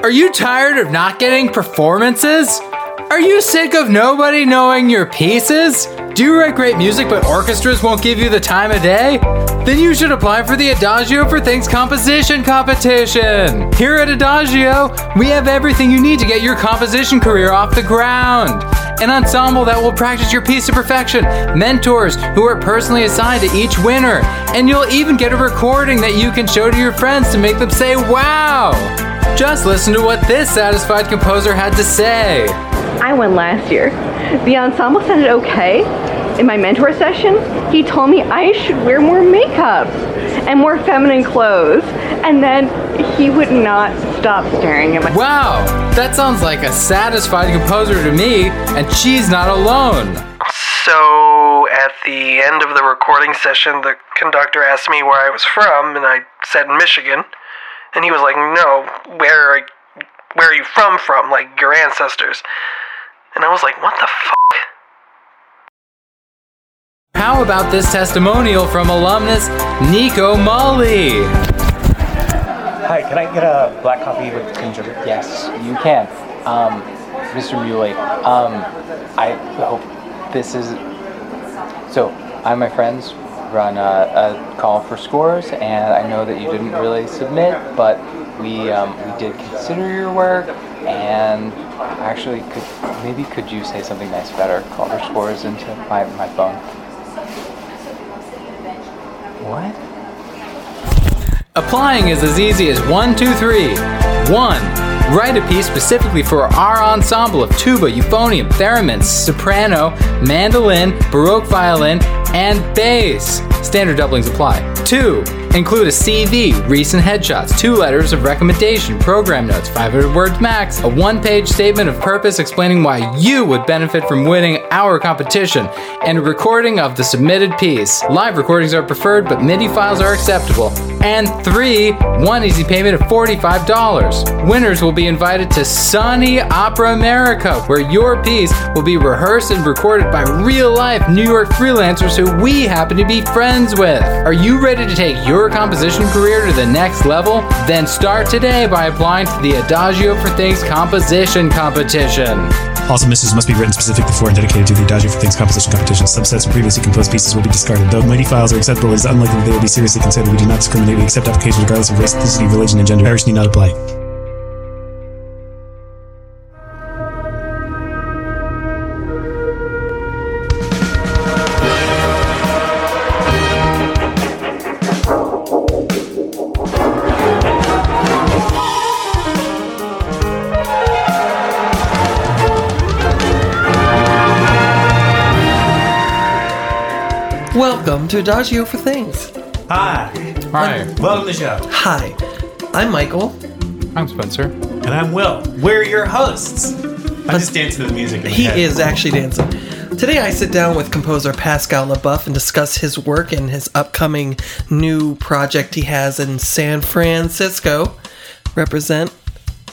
Are you tired of not getting performances? Are you sick of nobody knowing your pieces? Do you write great music but orchestras won't give you the time of day? Then you should apply for the Adagio for Things composition competition. Here at Adagio, we have everything you need to get your composition career off the ground. An ensemble that will practice your piece to perfection, mentors who are personally assigned to each winner, and you'll even get a recording that you can show to your friends to make them say, wow! Just listen to what this satisfied composer had to say. I won last year. The ensemble sounded okay. In my mentor session, he told me I should wear more makeup and more feminine clothes, and then he would not stop staring at my. Wow, that sounds like a satisfied composer to me, and she's not alone. So, at the end of the recording session, the conductor asked me where I was from, and I said in Michigan. And he was like, No, where are, where are you from? From like your ancestors. And I was like, What the fuck? How about this testimonial from alumnus Nico Muhly? Hi, can I get a black coffee with ginger? Yes, you can. Um, Mr. Muhly, um, I hope this is. So, I and my friends run a, a call for scores, and I know that you didn't really submit, but we um, we did consider your work, and actually, could maybe could you say something nice about our call for scores into my, my phone? What? Applying is as easy as one, two, three. One, write a piece specifically for our ensemble of tuba, euphonium, theremin, soprano, mandolin, baroque violin, and bass. Standard doublings apply. Two, include a CV, recent headshots, two letters of recommendation, program notes, 500 words max, a one page statement of purpose explaining why you would benefit from winning our competition, and a recording of the submitted piece. Live recordings are preferred, but MIDI files are acceptable. And three, one easy payment of $45. Winners will be invited to Sunny Opera America, where your piece will be rehearsed and recorded by real life New York freelancers who we happen to be friends with. Are you ready to take your composition career to the next level? Then start today by applying to the Adagio for Things composition competition. Also, messages must be written specifically for and dedicated to the Adagio for Things composition competition. Subsets of previously composed pieces will be discarded. Though MIDI files are acceptable, it is unlikely that they will be seriously considered. We do not discriminate. We accept applications regardless of race, ethnicity, religion, and gender. Irish need not apply. Welcome to Adagio for Things. Hi, Hi, welcome to the show. Hi, I'm Michael. I'm Spencer. And I'm Will. We're your hosts. I'm just dancing to the music. in He head. is actually dancing. Today I sit down with composer Pascal Le Boeuf and discuss his work and his upcoming new project he has in San Francisco. Represent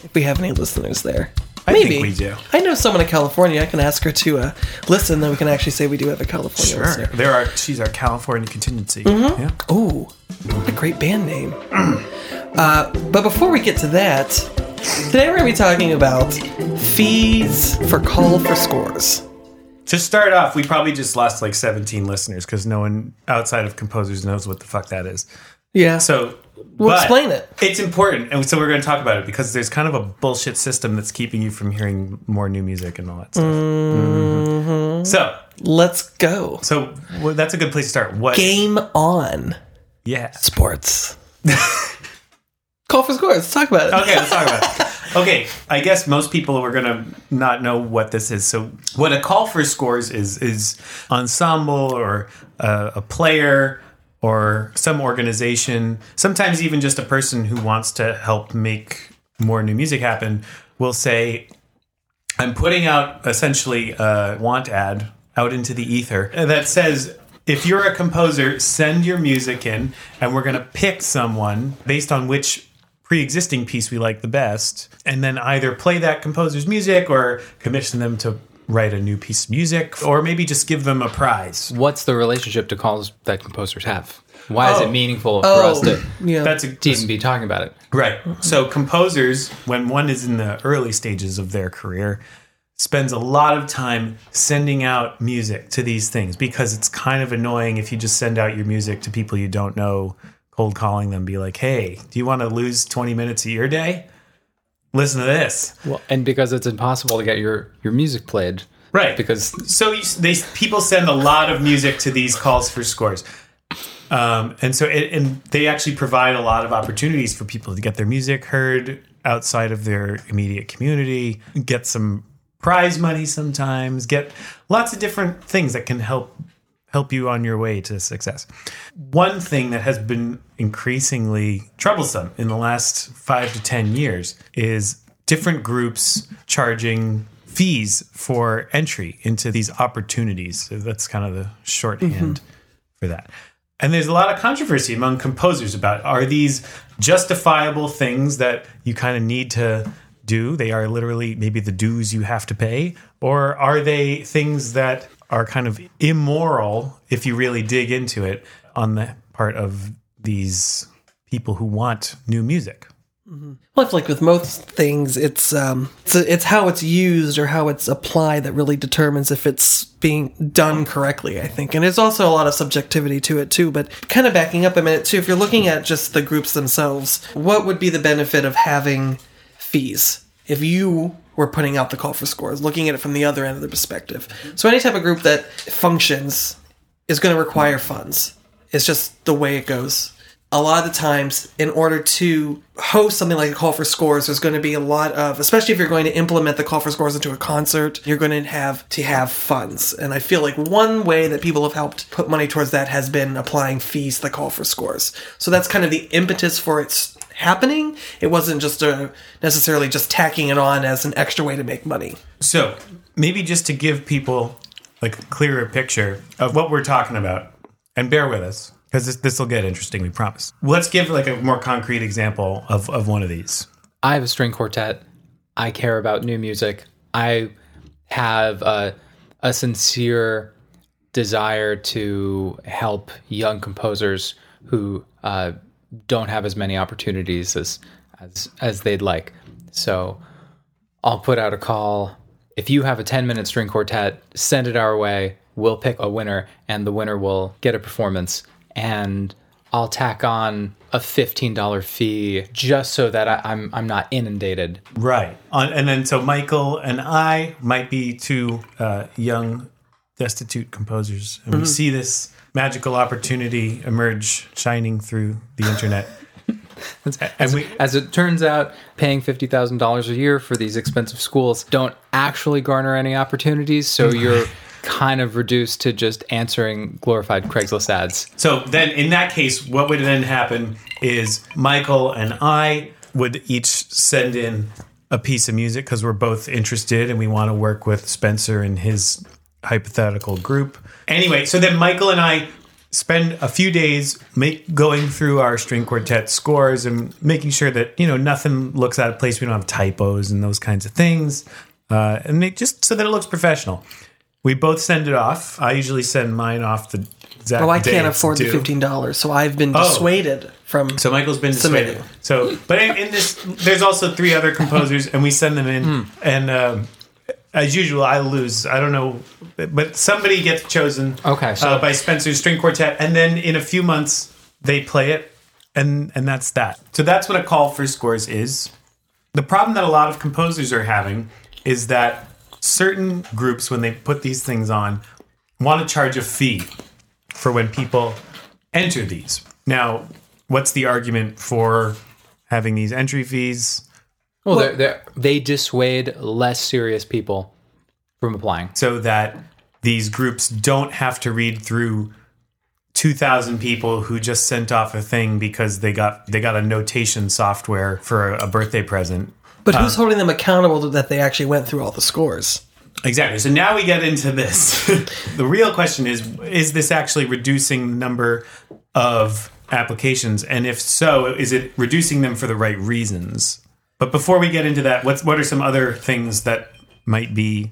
if we have any listeners there. I think we do. I know someone in California. I can ask her to uh, listen, then we can actually say we do have a California Sure. listener. There are. She's our California contingency. Mm-hmm. Yeah. Ooh, what a great band name. uh, but before we get to that, today we're going to be talking about fees for call for scores. To start off, we probably just lost like 17 listeners because no one outside of composers knows what the fuck that is. Yeah. So, Well, but explain it. It's important, and so we're going to talk about it because there's kind of a bullshit system that's keeping you from hearing more new music and all that stuff. Mm-hmm. So, Let's go. so well, that's a good place to start. What? Game on. Yeah. Sports. call for scores. Let's talk about it. Okay, let's talk about it. Okay, I guess most people are gonna not know what this is. So, what a call for scores is is ensemble or a, a player or some organization, sometimes even just a person who wants to help make more new music happen, will say, "I'm putting out essentially a want ad out into the ether that says." If you're a composer, send your music in, and we're going to pick someone based on which pre-existing piece we like the best and then either play that composer's music or commission them to write a new piece of music or maybe just give them a prize What's the relationship to calls that composers have? Why is Oh. it meaningful for Oh, us to, yeah. That's a, to even be talking about it? Right. So composers, when one is in the early stages of their career, spends a lot of time sending out music to these things because it's kind of annoying if you just send out your music to people you don't know, cold calling them, be like, "Hey, do you want to lose 20 minutes of your day? Listen to this." Well, and because it's impossible to get your your music played, Right. Because so you, they people send a lot of music to these calls for scores. Um, and so it, and they actually provide a lot of opportunities for people to get their music heard outside of their immediate community, get some prize money sometimes, get lots of different things that can help help you on your way to success. One thing that has been increasingly troublesome in the last 5 to 10 years is different groups charging fees for entry into these opportunities. So that's kind of the shorthand mm-hmm. for that. And there's a lot of controversy among composers about are these justifiable things that you kind of need to do? They are literally maybe the dues you have to pay, or are they things that are kind of immoral if you really dig into it on the part of these people who want new music? Well, I feel like with most things, it's um, it's, it's how it's used or how it's applied that really determines if it's being done correctly. I think, and there's also a lot of subjectivity to it too. But kind of backing up a minute too, if you're looking at just the groups themselves, what would be the benefit of having fees if you were putting out the call for scores, looking at it from the other end of the perspective? So any type of group that functions is going to require funds. It's just the way it goes a lot of the times in order to host something like a call for scores there's going to be a lot of especially if you're going to implement the call for scores into a concert you're going to have to have funds and i feel like one way that people have helped put money towards that has been applying fees to the call for scores so that's kind of the impetus for its happening it wasn't just a, necessarily just tacking it on as an extra way to make money So maybe just to give people like a clearer picture of what we're talking about, and bear with us because this this will get interesting. We promise. Let's give like a more concrete example of of one of these. I have a string quartet. I care about new music. I have a, a sincere desire to help young composers who uh, don't have as many opportunities as as as they'd like. So I'll put out a call. If you have a 10 minute string quartet, send it our way. We'll pick a winner, and the winner will get a performance. And I'll tack on a $15 fee just so that I, I'm, I'm not inundated. Right. On, and then so Michael and I might be two uh, young, destitute composers, and we see this magical opportunity emerge shining through the internet. and we As it turns out, paying $50,000 a year for these expensive schools don't actually garner any opportunities. So you're kind of reduced to just answering glorified Craigslist ads. So then, in that case, what would then happen is Michael and I would each send in a piece of music because we're both interested and we want to work with Spencer and his hypothetical group. Anyway, so then Michael and I spend a few days make going through our string quartet scores and making sure that you know nothing looks out of place. We don't have typos and those kinds of things, uh, and make, just so that it looks professional. We both send it off. I usually send mine off the exact. well i day can't afford the $15 so i've been Oh. dissuaded from So Michael's been dissuaded. Submitting. So, but in, in this, there's also three other composers, and we send them in, Hmm. and um, as usual, I lose. I don't know, but somebody gets chosen. Okay, so- uh, by Spencer's string quartet, and then in a few months they play it, and and that's that. So that's what a call for scores is. The problem that a lot of composers are having is that certain groups, when they put these things on, want to charge a fee for when people enter these. Now, what's the argument for having these entry fees? Well, they're, they're, they dissuade less serious people from applying. So that these groups don't have to read through 2000 people who just sent off a thing because they got they got a notation software for a, a birthday present. But who's um, holding them accountable to that they actually went through all the scores? Exactly. So now we get into this. the real question is is this actually reducing the number of applications and if so, is it reducing them for the right reasons? But before we get into that, what's what are some other things that might be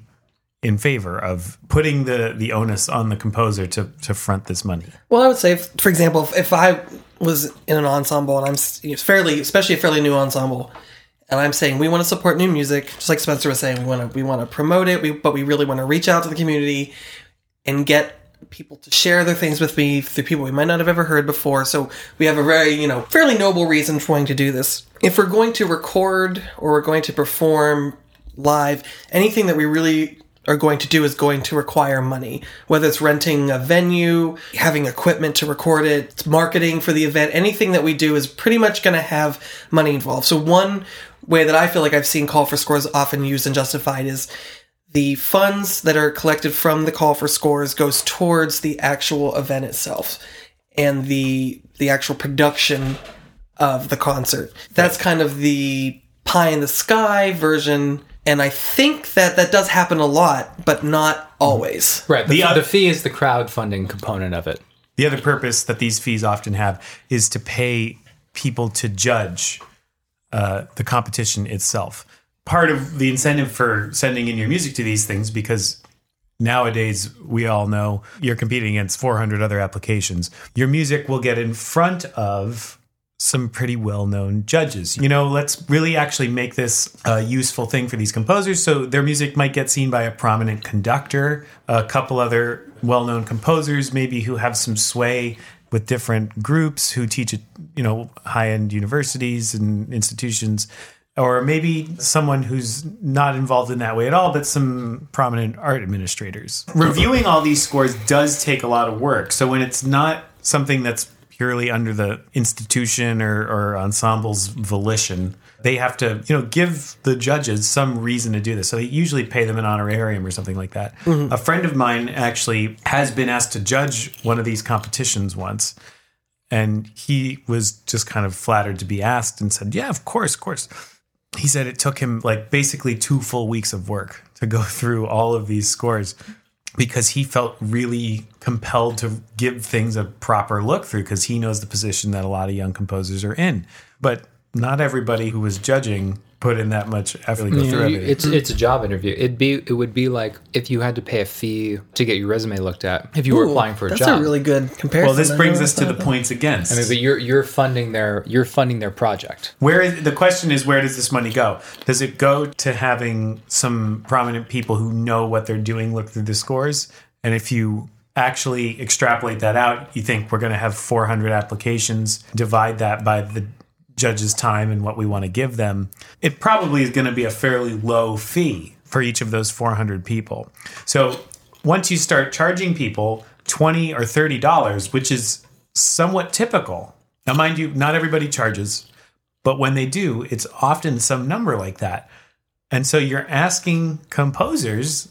in favor of putting the the onus on the composer to to front this money. Well, I would say, if, for example, if, if I was in an ensemble and I'm fairly, especially a fairly new ensemble, and I'm saying we want to support new music, just like Spencer was saying, we want to we want to promote it, we, but we really want to reach out to the community and get people to share their things with me through people we might not have ever heard before. So we have a very, you know, fairly noble reason for wanting to do this. If we're going to record or we're going to perform live, anything that we really are going to do is going to require money. Whether it's renting a venue, having equipment to record it, marketing for the event, anything that we do is pretty much going to have money involved. So one way that I feel like I've seen call for scores often used and justified is the funds that are collected from the call for scores goes towards the actual event itself and the the actual production of the concert. That's kind of the pie in the sky version and I think that that does happen a lot, but not always. Right. The, The oth- the fee is the crowdfunding component of it. The other purpose that these fees often have is to pay people to judge uh, the competition itself. Part of the incentive for sending in your music to these things, because nowadays we all know you're competing against 400 other applications, your music will get in front of some pretty well known judges. You know, let's really actually make this a useful thing for these composers. So their music might get seen by a prominent conductor, a couple other well known composers, maybe who have some sway with different groups who teach at, you know, high end universities and institutions. Or maybe someone who's not involved in that way at all, but some prominent art administrators. Reviewing all these scores does take a lot of work. So when it's not something that's purely under the institution or, or ensemble's volition. They have to, you know, give the judges some reason to do this. So they usually pay them an honorarium or something like that. Mm-hmm. A friend of mine actually has been asked to judge one of these competitions once. And he was just kind of flattered to be asked and said, Yeah, of course, of course. He said it took him like basically two full weeks of work to go through all of these scores because he felt really compelled to give things a proper look through because he knows the position that a lot of young composers are in. But not everybody who was judging put in that much effort to go You through know, it's it's a job interview. It'd be it would be like if you had to pay a fee to get your resume looked at if you were applying for a that's job. That's a really good comparison. well, this brings us to the thought points against. I mean, but you're you're funding their you're funding their project. Where is, the question is, where does this money go? Does it go to having some prominent people who know what they're doing look through the scores? And if you actually extrapolate that out, you think we're going to have 400 applications, divide that by the judge's time and what we want to give them, it probably is going to be a fairly low fee for each of those 400 people. So once you start charging people 20 or 30 dollars, which is somewhat typical. Now mind you, not everybody charges, but when they do, it's often some number like that. And so you're asking composers,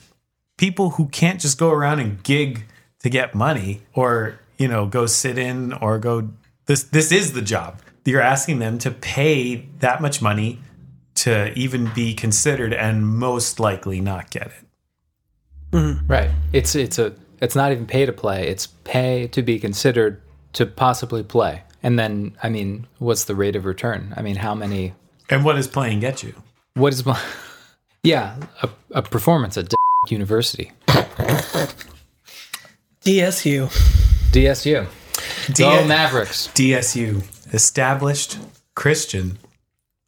people who can't just go around and gig to get money or, you know, go sit in or go this this is the job. You're asking them to pay that much money to even be considered and most likely not get it. Mm-hmm. Right. It's it's a it's not even pay to play. It's pay to be considered to possibly play. And then I mean, what's the rate of return? I mean, how many And what does playing get you? what is my? Yeah, a, a performance at University. DSU. DSU. D- Go Mavericks. DSU, established Christian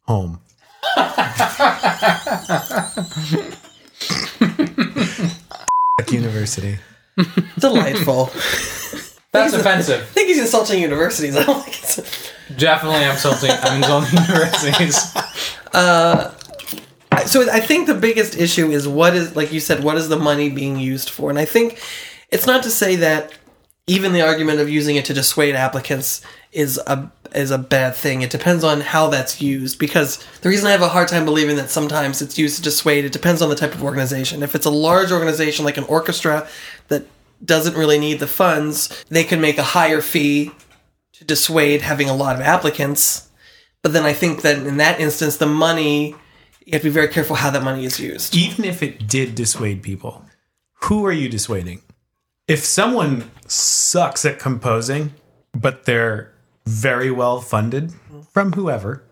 home. University. Delightful. That's offensive. I think he's insulting universities. I don't think it's. Definitely insulting I'm insulting universities. Uh, so I think the biggest issue is what is, like you said, what is the money being used for? And I think it's not to say that even the argument of using it to dissuade applicants is a is a bad thing. It depends on how that's used. Because the reason I have a hard time believing that sometimes it's used to dissuade, it depends on the type of organization. If it's a large organization like an orchestra that doesn't really need the funds, they can make a higher fee to dissuade having a lot of applicants. But then I think that in that instance, the money you have to be very careful how that money is used. Even if it did dissuade people, who are you dissuading? If someone sucks at composing, but they're very well funded from whoever,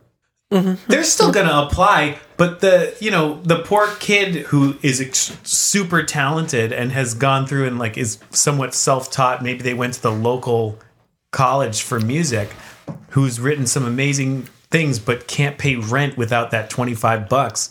mm-hmm. they're still going to apply. But the you know the poor kid who is ex- super talented and has gone through and like is somewhat self taught. Maybe they went to the local college for music, who's written some amazing things, but can't pay rent without that twenty five bucks.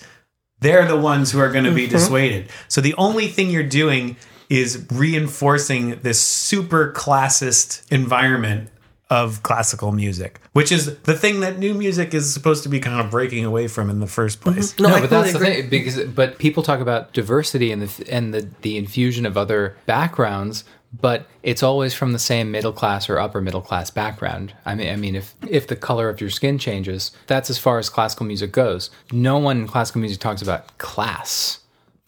They're the ones who are going to be mm-hmm. dissuaded. So the only thing you're doing is reinforcing this super classist environment of classical music, which is the thing that new music is supposed to be kind of breaking away from in the first mm-hmm. place. No, I but completely that's the thing because but people talk about diversity and the and the the infusion of other backgrounds, but it's always from the same middle class or upper middle class background. I mean, I mean, if if the color of your skin changes, that's as far as classical music goes. No one in classical music talks about class.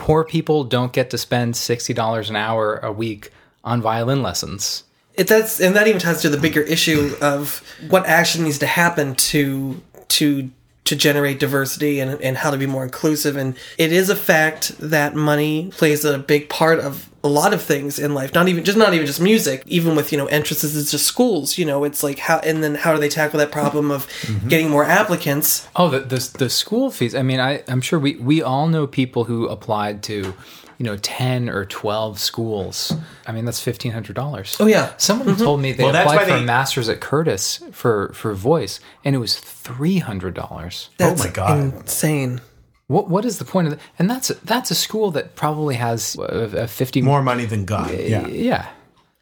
Poor people don't get to spend sixty dollars an hour a week on violin lessons. it that's and that even ties to the bigger issue of what action needs to happen to to to generate diversity and, and how to be more inclusive. And it is a fact that money plays a big part of a lot of things in life not even just not even just music even with you know entrances into schools you know it's like how and then how do they tackle that problem of mm-hmm. getting more applicants? Oh, the, the the school fees. I mean, I I'm sure we we all know people who applied to, you know, ten or twelve schools. I mean, that's fifteen hundred dollars. Oh, yeah. Someone mm-hmm. told me they Well, applied for they- a master's at Curtis for for voice, and it was three hundred dollars. that's oh, my God. insane What what is the point of that? And that's that's a school that probably has a, a fifty More money than God. Yeah. Yeah.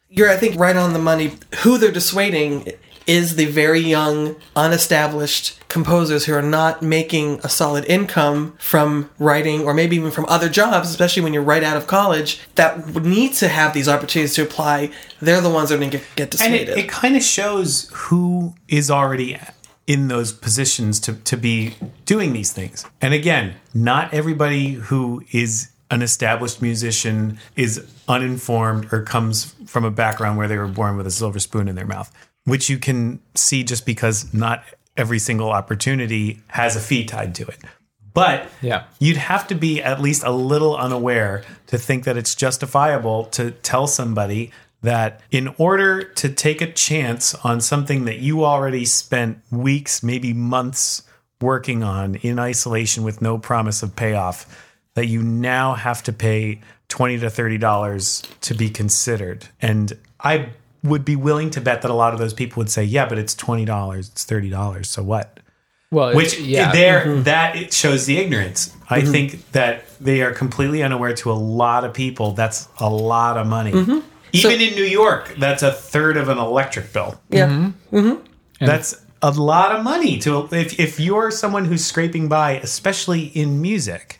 you're i think right on the money who they're dissuading is the very young unestablished composers who are not making a solid income from writing or maybe even from other jobs especially when you're right out of college that would need to have these opportunities to apply. They're the ones that are going to get, get And dissuaded. it, it kind of shows who is already in those positions to, to be doing these things. And again, not everybody who is an established musician is uninformed or comes from a background where they were born with a silver spoon in their mouth, which you can see just because not every single opportunity has a fee tied to it. But Yeah. you'd have to be at least a little unaware to think that it's justifiable to tell somebody that in order to take a chance on something that you already spent weeks, maybe months working on in isolation with no promise of payoff, that you now have to pay 20 to 30 dollars to be considered. And I would be willing to bet that a lot of those people would say, "Yeah, but it's $20, it's $30, so what?" Well, which yeah. there mm-hmm. that it shows the ignorance. I mm-hmm. think that they are completely unaware to a lot of people that's a lot of money. Mm-hmm. Even in new york that's a third of an electric bill. Yeah. That's a lot of money to if, if you're someone who's scraping by especially in music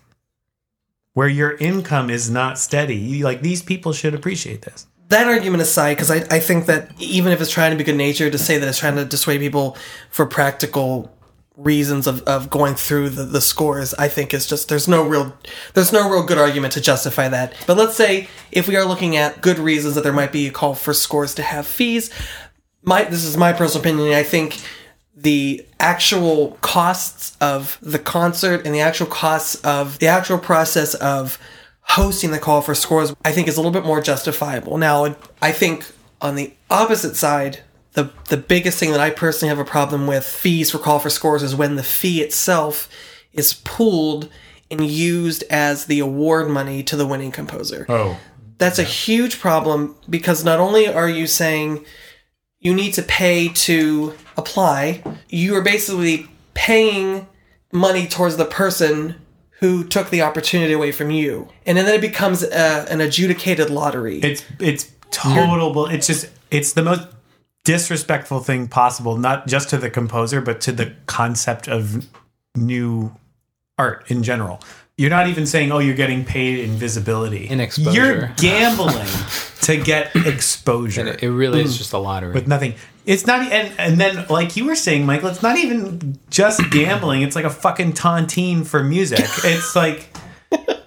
where your income is not steady you, like these people should appreciate this that argument aside, because I, I think that even if it's trying to be good natured to say that it's trying to dissuade people for practical reasons of, of going through the, the scores, I think is just there's no real there's no real good argument to justify that. But let's say if we are looking at good reasons that there might be a call for scores to have fees, my this is my personal opinion. I think the actual costs of the concert and the actual costs of the actual process of hosting the call for scores, I think is a little bit more justifiable. Now, I think on the opposite side, the the biggest thing that I personally have a problem with fees for call for scores is when the fee itself is pooled and used as the award money to the winning composer oh that's a huge problem because not only are you saying you need to pay to apply, you are basically paying money towards the person who took the opportunity away from you. And then it becomes a, an adjudicated lottery. It's it's total. bull- It's just it's the most disrespectful thing possible, not just to the composer, but to the concept of new art in general. You're not even saying, "Oh, you're getting paid in visibility." In exposure. You're gambling to get exposure it really is hmm. just a lottery. with nothing. It's not, and and then like you were saying, Michael, it's not even just gambling. It's like a fucking tontine for music. It's like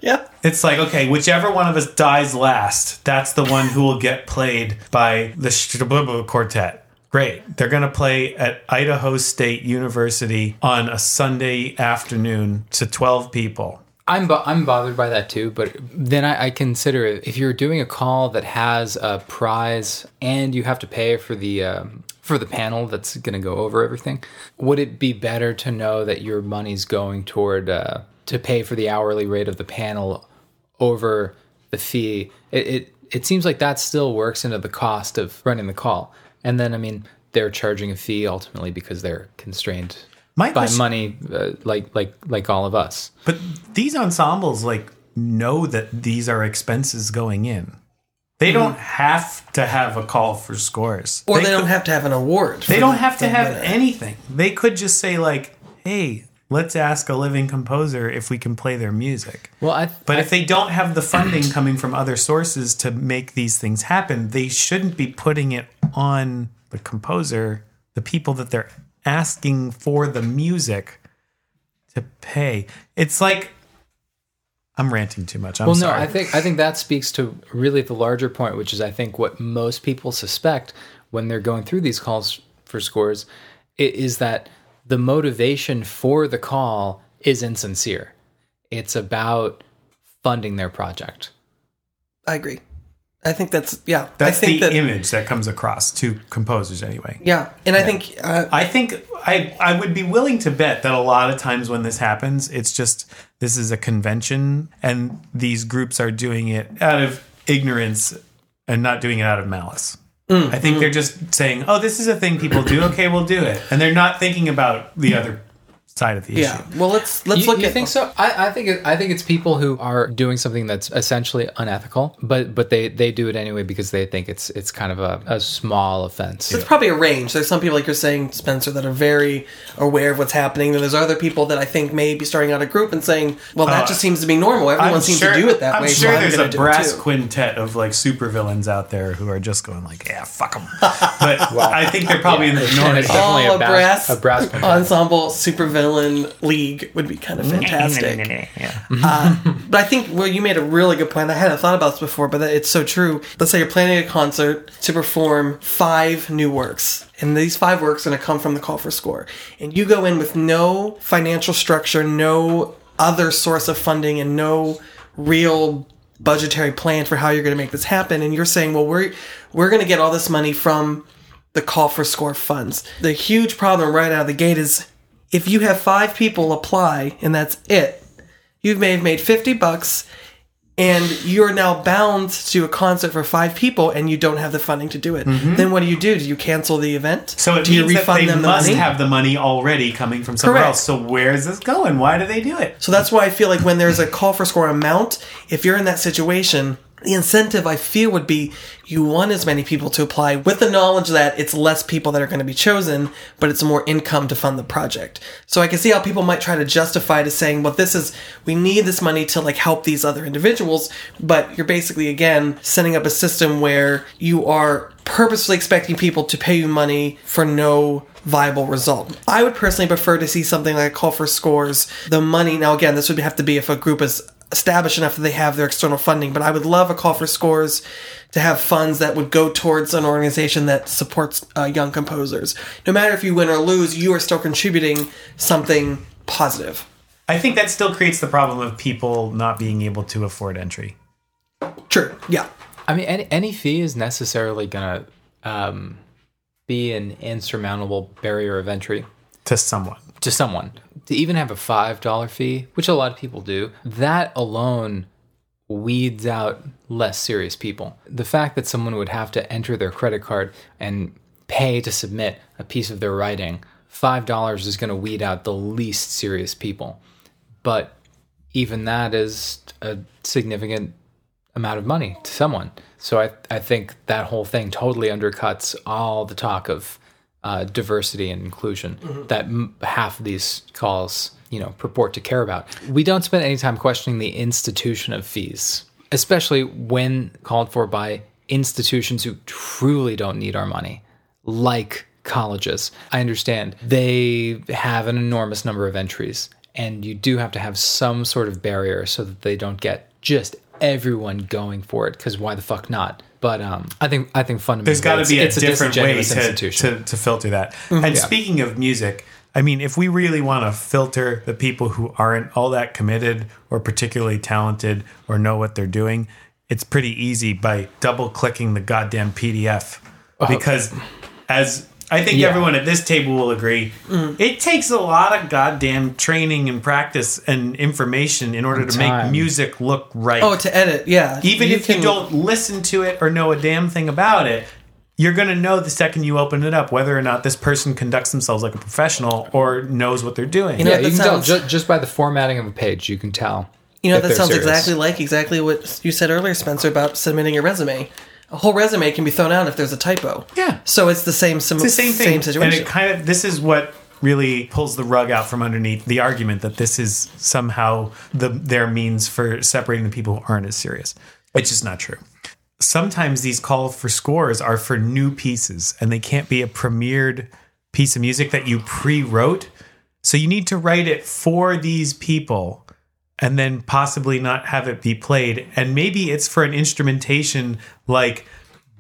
yeah. it's like, okay, whichever one of us dies last, that's the one who will get played by the Strabubba Quartet. Great. They're going to play at Idaho State University on a Sunday afternoon to 12 people. I'm bo- I'm bothered by that too, but then I, I consider if you're doing a call that has a prize and you have to pay for the um, for the panel that's going to go over everything, would it be better to know that your money's going toward uh, to pay for the hourly rate of the panel over the fee? It, it it seems like that still works into the cost of running the call, and then I mean they're charging a fee ultimately because they're constrained My by question- money, uh, like like like all of us. But these ensembles like know that these are expenses going in. They don't have to have a call for scores. Or they, don't could- have to have an award. They don't the- have to have winner. anything. They could just say like, "Hey, let's ask a living composer if we can play their music." Well, I But I if they don't have the funding coming from other sources to make these things happen, they shouldn't be putting it on the composer, the people that they're asking for the music to pay. It's like I'm ranting too much. I'm well, sorry. no, I think I think that speaks to really the larger point, which is I think what most people suspect when they're going through these calls for scores is that the motivation for the call is insincere. It's about funding their project. I agree. I think that's yeah. That's I think the that image that comes across to composers anyway. yeah, and I think uh, I think I I would be willing to bet that a lot of times when this happens, it's just this is a convention and these groups are doing it out of ignorance and not doing it out of malice. Mm, I think they're just saying, "Oh, this is a thing people do. Okay, we'll do it," and they're not thinking about the other side of the yeah. issue. Well, let's let's you, look you at think so? I, I think it, I think it's people who are doing something that's essentially unethical, but but they, they do it anyway because they think it's it's kind of a, a small offense. It's probably a range. There's some people, like you're saying, Spencer, that are very aware of what's happening. Then there's other people that I think may be starting out a group and saying, "Well, that Uh, just seems to be normal. Everyone seems to do it that I'm way." sure so I'm there's a brass quintet of like supervillains out there who are just going like, "Yeah, fuck them." But I think they're probably in the And minority. it's definitely Oh, a, brass, a brass ensemble supervillain league would be kind of mm-hmm. fantastic. Yeah. Uh, but I think well, you made a really good point. I hadn't thought about this before, but it's so true. Let's say you're planning a concert to perform five new works, and these five works are going to come from the call for score, and you go in with no financial structure, no other source of funding, and no real budgetary plan for how you're going to make this happen. And you're saying, well, we're we're going to get all this money from the call for score funds. The huge problem right out of the gate is if you have five people apply and that's it, you may have made 50 bucks and you're now bound to a concert for five people and you don't have the funding to do it. Then what do you do? Do you cancel the event? Mm-hmm. So it do you means that they the must money? have the money already coming from somewhere Correct. else. So where is this going? Why do they do it? So that's why I feel like when there's a call for score amount, if you're in that situation, the incentive I feel would be you want as many people to apply with the knowledge that it's less people that are going to be chosen, but it's more income to fund the project. So I can see how people might try to justify to saying, well, this is, we need this money to like help these other individuals, but you're basically again setting up a system where you are purposefully expecting people to pay you money for no viable result. I would personally prefer to see something like a call for scores. The money, now again, this would have to be if a group is established enough that they have their external funding, but I would love a call for scores to have funds that would go towards an organization that supports uh, young composers. No matter if you win or lose, you are still contributing something positive. I think that still creates the problem of people not being able to afford entry. True. Yeah. I mean, any, any fee is necessarily going to um, be an insurmountable barrier of entry To someone. To someone. To even have a $5 fee, which a lot of people do, that alone weeds out less serious people. The fact that someone would have to enter their credit card and pay to submit a piece of their writing, $5 is going to weed out the least serious people. But even that is a significant amount of money to someone. So I, I think that whole thing totally undercuts all the talk of uh, diversity and inclusion that m- half of these calls, you know, purport to care about. We don't spend any time questioning the institution of fees, especially when called for by institutions who truly don't need our money, like colleges. I understand they have an enormous number of entries, and you do have to have some sort of barrier so that they don't get just everyone going for it. Because why the fuck not? But um, I think I think fundamentally There's got to be a it's different way to, to, to filter that. Mm-hmm. And speaking of music, I mean, if we really want to filter the people who aren't all that committed or particularly talented or know what they're doing, it's pretty easy by double clicking the goddamn PDF. Because as I think Yeah. everyone at this table will agree, mm. it takes a lot of goddamn training and practice and information in order to make music look right. Oh, to edit, yeah. Even if can- you don't listen to it or know a damn thing about it, you're going to know the second you open it up whether or not this person conducts themselves like a professional or knows what they're doing. You know, Yeah, that you can sounds- tell ju- just by the formatting of a page. You can tell. You know, if that sounds serious. exactly like exactly what you said earlier, Spencer, about submitting a resume. A whole resume can be thrown out if there's a typo. Yeah. So it's the same, sim- it's the same thing. same situation. And it kind of this is what really pulls the rug out from underneath the argument that this is somehow the their means for separating the people who aren't as serious. It's just not true. Sometimes these calls for scores are for new pieces and they can't be a premiered piece of music that you pre-wrote. So you need to write it for these people and then possibly not have it be played. And maybe it's for an instrumentation like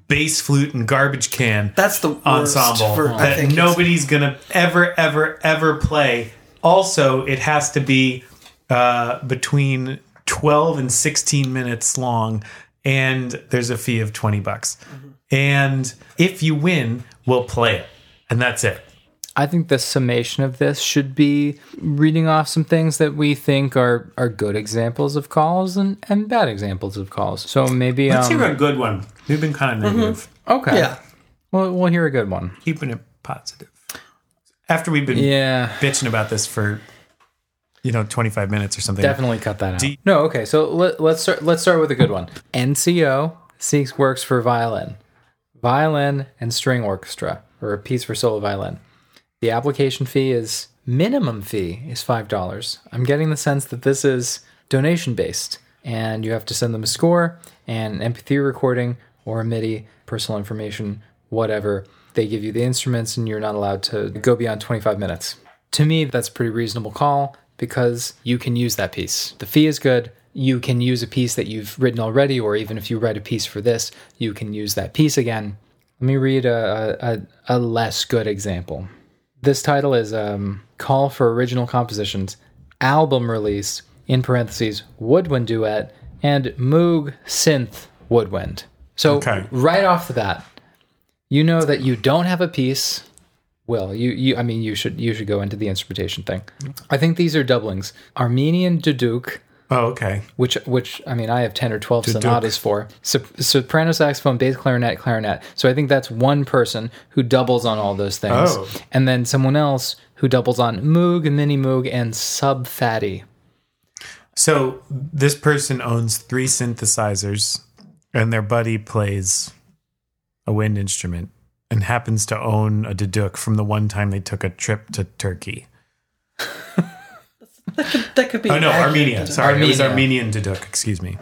bass flute and garbage can That's the ensemble for- that nobody's gonna ever, ever, ever play. Also, it has to be uh, between 12 and 16 minutes long, and there's a fee of 20 bucks. And if you win, we'll play it, and that's it. I think the summation of this should be reading off some things that we think are, are good examples of calls and, and bad examples of calls. So maybe Let's um, hear a good one. We've been kind of negative, okay. yeah. Well, we'll hear a good one. keeping it positive. After we've been Yeah. bitching about this for, you know, 25 minutes or something. Definitely cut that out. You- no, okay. So let, let's start. Let's start with a good one. NCO seeks works for violin, violin and string orchestra, or a piece for solo violin. The application fee is minimum fee is five dollars. I'm getting the sense that this is donation based, and you have to send them a score and an MP3 recording or a MIDI, personal information, whatever. They give you the instruments, and you're not allowed to go beyond 25 minutes. To me, that's a pretty reasonable call because you can use that piece. The fee is good. You can use a piece that you've written already, or even if you write a piece for this, you can use that piece again. Let me read a, a, a less good example. This title is um, Call for Original Compositions, Album Release, in parentheses, Woodwind Duet, and Moog Synth Woodwind. So, Okay. right off the bat, you know that you don't have a piece. Well, you, you I mean you should you should go into the instrumentation thing. I think these are doublings. Armenian duduk, Oh, okay. which which I mean I have 10 or 12 sonatas for. Sop- soprano saxophone, bass clarinet, clarinet. So I think that's one person who doubles on all those things. Oh. And then someone else who doubles on Moog, Mini Moog and Sub Phatty. So this person owns three synthesizers, and their buddy plays a wind instrument and happens to own a duduk from the one time they took a trip to Turkey. That could be. Oh no, accurate. Armenia. Sorry, it was Armenian duduk. Excuse me.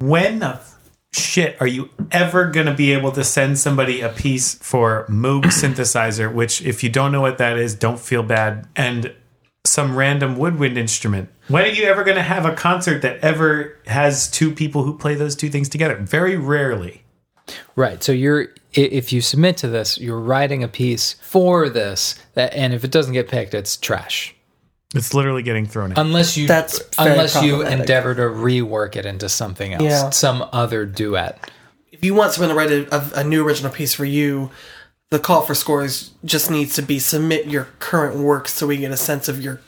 When the f- shit are you ever gonna be able to send somebody a piece for Moog synthesizer? Which, if you don't know what that is, don't feel bad. And some random woodwind instrument. When are you ever gonna have a concert that ever has two people who play those two things together? Very rarely. Right. So you're if you submit to this, you're writing a piece for this that and if it doesn't get picked, it's trash. It's literally getting thrown in. Unless you That's unless you endeavor to rework it into something else, Yeah. some other duet. If you want someone to write a, a, a new original piece for you, the call for scores just needs to be submit your current work so we get a sense of your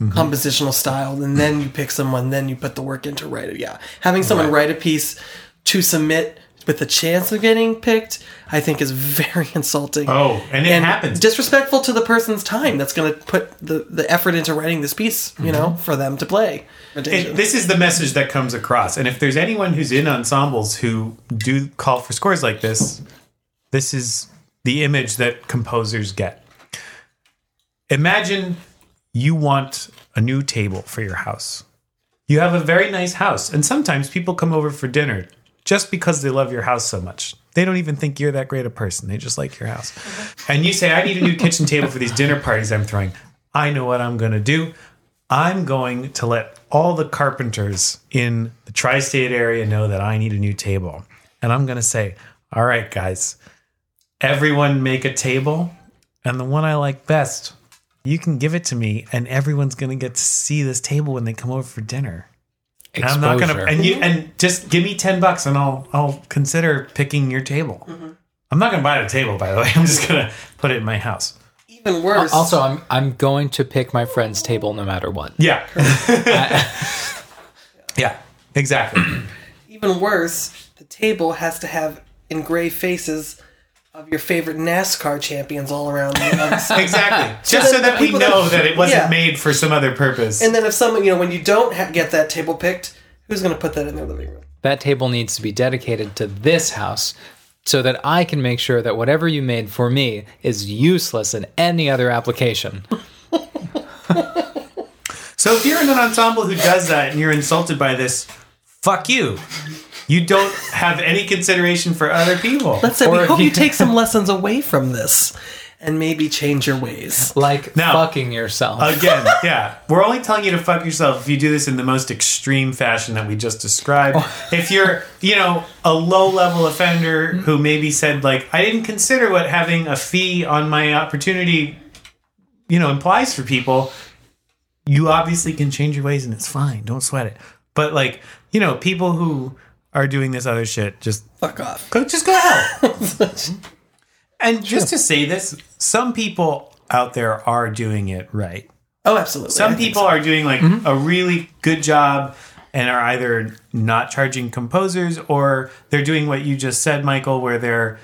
Mm-hmm. compositional style, and then you pick someone, then you put the work into write it. Yeah, having someone write a piece to submit with the chance of getting picked, I think is very insulting. oh, and it happens. disrespectful to the person's time that's going to put the, the effort into writing this piece, you mm-hmm. know, for them to play. It, this is the message that comes across. And if there's anyone who's in ensembles who do call for scores like this, this is the image that composers get. Imagine you want a new table for your house. You have a very nice house, and sometimes people come over for dinner just because they love your house so much. They don't even think you're that great a person. They just like your house. And you say, I need a new kitchen table for these dinner parties I'm throwing. I know what I'm going to do. I'm going to let all the carpenters in the tri state area know that I need a new table. And I'm going to say, all right, guys, everyone make a table. And the one I like best, you can give it to me, and everyone's gonna get to see this table when they come over for dinner. And I'm not gonna and you and just give me ten bucks, and I'll I'll consider picking your table. Mm-hmm. I'm not gonna buy the table, by the way. I'm just gonna put it in my house. Even worse. Also, I'm I'm going to pick my friend's table no matter what. Yeah. yeah. Exactly. even worse, the table has to have engraved faces of your favorite NASCAR champions all around the other side. Exactly. Just so that we know that- that it wasn't Yeah. made for some other purpose. And then if someone, you know, when you don't ha- get that table picked, who's going to put that in their living room? That table needs to be dedicated to this house so that I can make sure that whatever you made for me is useless in any other application. So if you're in an ensemble who does that and you're insulted by this, fuck you. You don't have any consideration for other people. Let's say Or we hope you you- take some lessons away from this and maybe change your ways. Like Now- fucking yourself. Again, yeah. We're only telling you to fuck yourself if you do this in the most extreme fashion that we just described. Oh. If you're, you know, a low level offender mm. who maybe said, like, I didn't consider what having a fee on my opportunity, you know, implies for people, you obviously can change your ways and it's fine. Don't sweat it. But, like, you know, people who are doing this other shit, just Fuck off. go just go to hell. and just to say this, some people out there are doing it right. Oh, absolutely. Some think people so. are doing like mm-hmm. a really good job and are either not charging composers or they're doing what you just said, Michael, where they're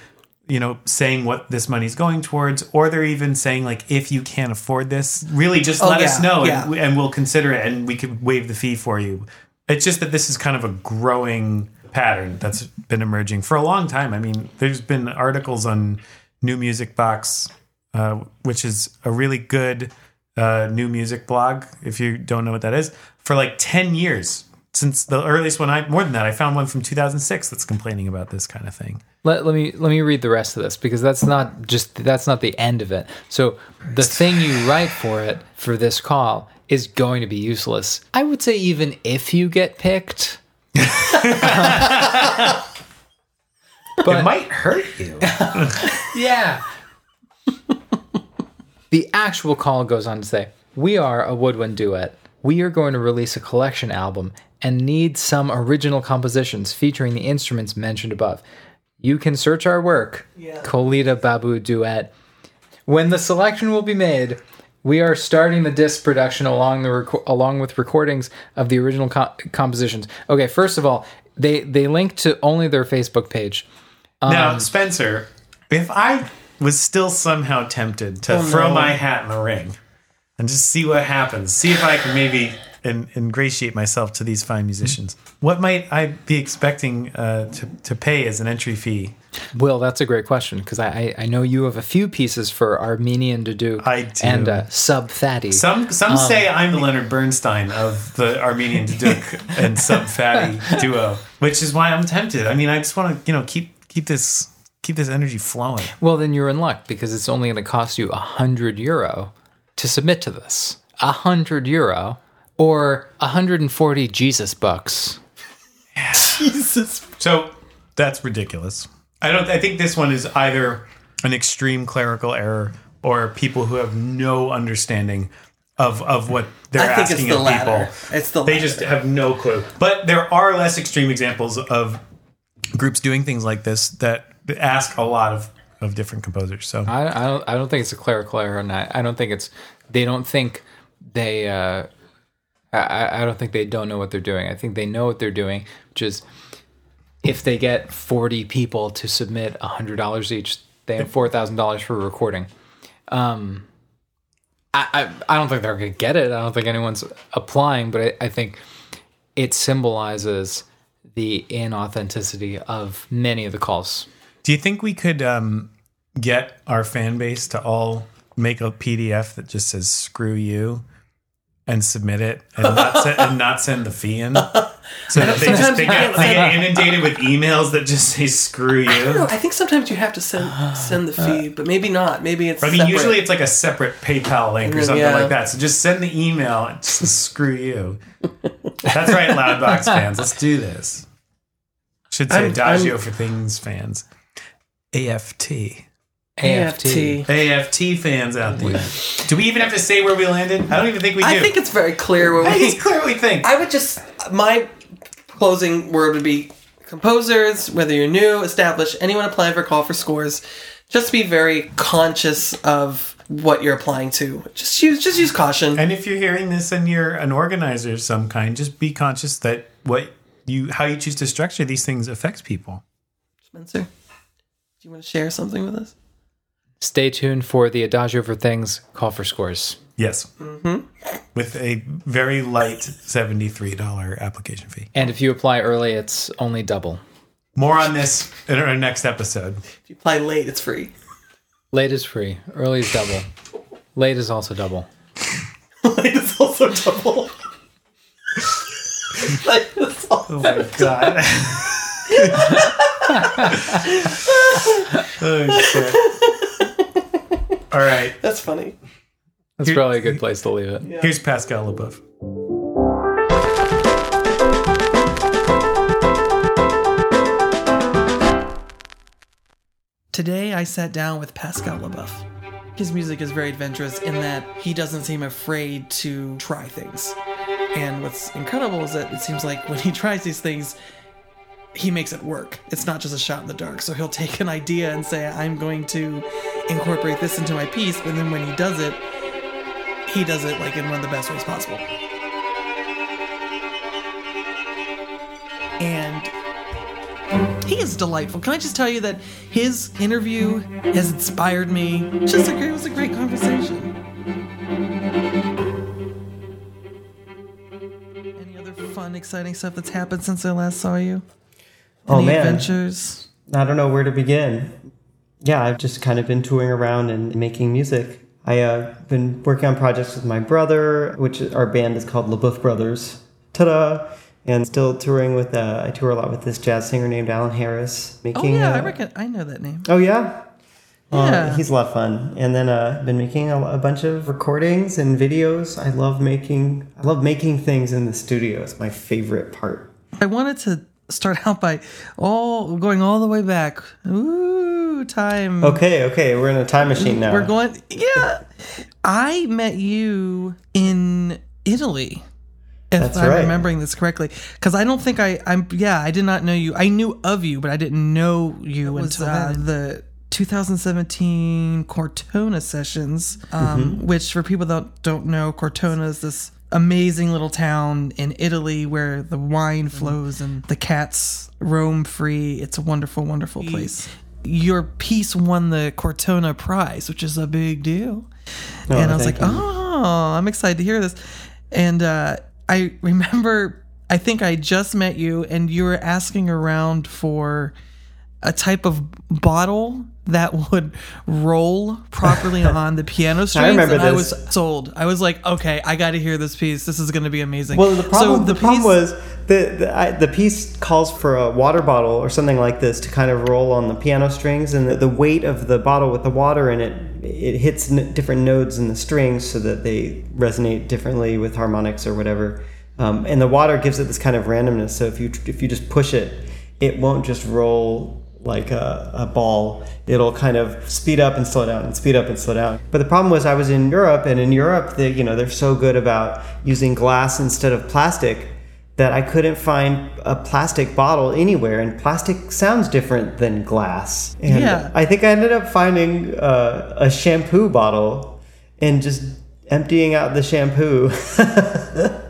you know saying what this money's going towards or they're even saying like if you can't afford this really just Oh, let us know yeah. and, and we'll consider it and we could waive the fee for you it's just that this is kind of a growing pattern that's been emerging for a long time i mean there's been articles on NewMusicBox uh, which is a really good uh, new music blog if you don't know what that is for like 10 years since the earliest one i more than that i found one from 2006 that's complaining about this kind of thing let, let me let me read the rest of this because that's not just that's not the end of it. So the thing you write for it for this call is going to be useless. I would say even if you get picked. It might hurt you Yeah. the actual call goes on to say, "We are a woodwind duet. We are going to release a collection album and need some original compositions featuring the instruments mentioned above. You can search our work, Yeah. Kolita Babu duet. When the selection will be made, we are starting the disc production along the reco- along with recordings of the original co- compositions. Okay, first of all, they they link to only their Facebook page. now um, spencer if i was still somehow tempted to Oh, throw no. my hat in the ring and just see what happens see if i can maybe in, ingratiate myself to these fine musicians what might i be expecting uh, to, to pay as an entry fee Will, that's a great question because I, I I know you have a few pieces for Armenian do I do. and uh, Sub Phatty. Some some say I'm the Leonard Bernstein of the Armenian Duduk and Sub Phatty duo, which is why I'm tempted. I mean, I just want to you know keep keep this keep this energy flowing. well, then you're in luck because it's only going to cost you a hundred euro to submit to this. A hundred euro or a hundred and forty Jesus bucks. Jesus. So that's ridiculous. I don't. I think this one is either an extreme clerical error or people who have no understanding of of what they're I think it's asking the of latter. people. It's the they latter. just have no clue. But there are less extreme examples of groups doing things like this that ask a lot of of different composers. So I, I don't I don't think it's a clerical error, and I, I don't think it's they don't think they uh, I, I don't think they don't know what they're doing. I think they know what they're doing, which is if they get forty people to submit hundred dollars each, they have four thousand dollars for recording. Um, I, I I don't think they're gonna get it. I don't think anyone's applying, but I, I think it symbolizes the inauthenticity of many of the calls. Do you think we could um, get our fan base to all make a PDF that just says "screw you" and submit it, and not send, and not send the fee in, so that they just they get, they get inundated with emails that just say "screw I don't know. you"? I think sometimes you have to send send the uh, fee, but maybe not. Maybe it's. I mean, separate. usually it's like a separate PayPal link or something yeah. like that. So just send the email and just screw you. That's right, Loudbox fans. Let's do this. Should say I'm- Adagio I'm- for things fans. AFT. AFT. AFT fans out there. Do we even have to say where we landed? I don't even think we do. I think it's very clear when I we. think it's clear what we think. I would just my closing word would be composers, whether you're new, established, anyone applying for call for scores, just be very conscious of what you're applying to. Just use just use caution. And if you're hearing this and you're an organizer of some kind, just be conscious that what you how you choose to structure these things affects people. Spencer, do you want to share something with us? Stay tuned for the Adagio for Things call for scores. Yes. Mm-hmm. With a very light $73 application fee. And if you apply early, it's only double. More on this in our next episode. If you apply late, it's free. Late is free. Early is double. Late is also double. late is also double. late is also Oh my god. oh shit. All right. That's funny. That's Here- probably a good place to leave it. Here's Pascal Le Boeuf. Today I sat down with Pascal Le Boeuf. His music is very adventurous in that he doesn't seem afraid to try things. And what's incredible is that it seems like when he tries these things, he makes it work. It's not just a shot in the dark. So he'll take an idea and say, I'm going to incorporate this into my piece, but then when he does it, he does it like in one of the best ways possible. And he is delightful. Can I just tell you that his interview has inspired me? Just a it was a great conversation. Any other fun, exciting stuff that's happened since I last saw you? Oh, man. adventures? I don't know where to begin. Yeah, I've just kind of been touring around and making music. I uh, been working on projects with my brother, which our band is called Le Boeuf Brothers. Ta-da! And still touring with. Uh, I tour a lot with this jazz singer named Allan Harris. Making, Oh Making, yeah, I uh, reckon I know that name. Oh yeah. Uh, Yeah. he's a lot of fun. And then uh, been making a, a bunch of recordings and videos. I love making. I love making things in the studio. It's my favorite part. I wanted to start out by all going all the way back. Ooh, time. Okay, okay, we're in a time machine now. We're going. Yeah, I met you in Italy. If That's I'm right. remembering this correctly, because I don't think I, I'm. Yeah, I did not know you. I knew of you, but I didn't know you until uh, the 2017 Cortona sessions. Um, Mm-hmm. Which, for people that don't know, Cortona is this amazing little town in Italy where the wine Mm-hmm. flows and the cats roam free. It's a wonderful, wonderful place. Your piece won the Cortona Prize, which is a big deal. Oh, and I was like, you. oh, I'm excited to hear this. And uh, I remember, I think I just met you, and you were asking around for a type of bottle that would roll properly on the piano strings. I remember and I was sold. I was like, okay, I got to hear this piece. This is going to be amazing. Well, the problem, So the, problem was the the, I, the piece calls for a water bottle or something like this to kind of roll on the piano strings, and the, the weight of the bottle with the water in it it hits n- different nodes in the strings so that they resonate differently with harmonics or whatever. Um, and the water gives it this kind of randomness. So if you if you just push it, it won't just roll like a, a ball. It'll kind of speed up and slow down and speed up and slow down. But the problem was I was in Europe and in Europe they you know they're so good about using glass instead of plastic that I couldn't find a plastic bottle anywhere and plastic sounds different than glass. And Yeah. I think I ended up finding uh, a shampoo bottle and just emptying out the shampoo.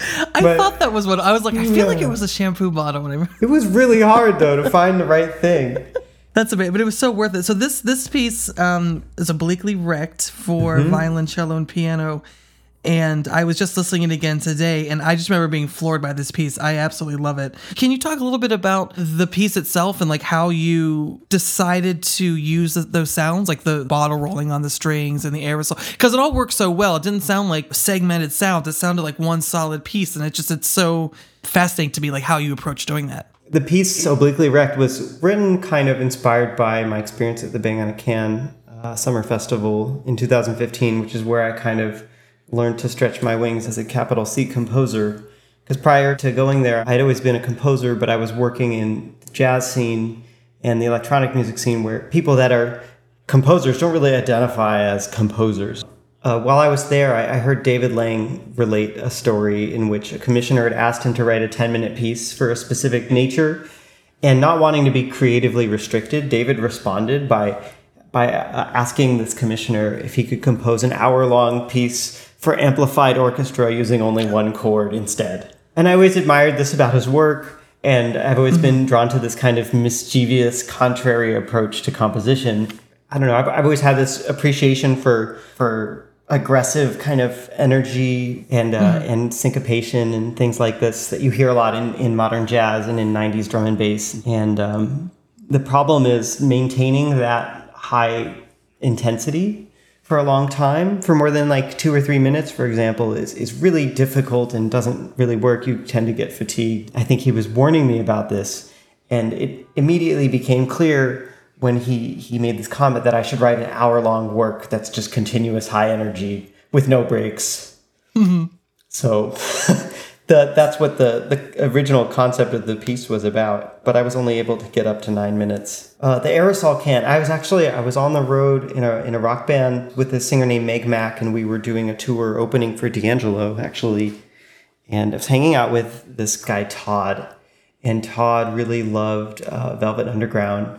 I but- thought that was what I was like. I feel like it was a shampoo bottle. When I, it was really hard though to find the right thing. That's amazing, but it was so worth it. So this this piece um, is obliquely wrecked for Mm-hmm. violin, cello, and piano. And I was just listening it again today, and I just remember being floored by this piece. I absolutely love it. Can you talk a little bit about the piece itself and like how you decided to use th- those sounds, like the bottle rolling on the strings and the aerosol? Because it all works so well. It didn't sound like segmented sounds. It sounded like one solid piece, and it just it's so fascinating to me, like how you approach doing that. The piece Obliquely Wrecked was written kind of inspired by my experience at the Bang on a Can uh, Summer Festival in 2015, which is where I kind of learned to stretch my wings as a capital C composer. Because prior to going there, I'd always been a composer, but I was working in the jazz scene and the electronic music scene where people that are composers don't really identify as composers. Uh, while I was there, I, I heard David Lang relate a story in which a commissioner had asked him to write a 10 minute piece for a specific nature. And not wanting to be creatively restricted, David responded by, by uh, asking this commissioner if he could compose an hour long piece for amplified orchestra using only one chord instead. And I always admired this about his work, and I've always been drawn to this kind of mischievous, contrary approach to composition. I don't know. I've, I've always had this appreciation for for aggressive kind of energy and uh, and syncopation and things like this that you hear a lot in, in modern jazz and in 90s drum and bass and um, the problem is maintaining that high intensity for a long time for more than like two or three minutes for example is, is really difficult and doesn't really work. You tend to get fatigued. I think he was warning me about this and it immediately became clear when he he made this comment that I should write an hour long work that's just continuous high energy with no breaks. Mm-hmm. So the, that's what the, the original concept of the piece was about. But I was only able to get up to nine minutes. Uh, the aerosol can. I was actually I was on the road in a in a rock band with a singer named Meg Mac, and we were doing a tour opening for D'Angelo actually. And I was hanging out with this guy Todd, and Todd really loved uh, Velvet Underground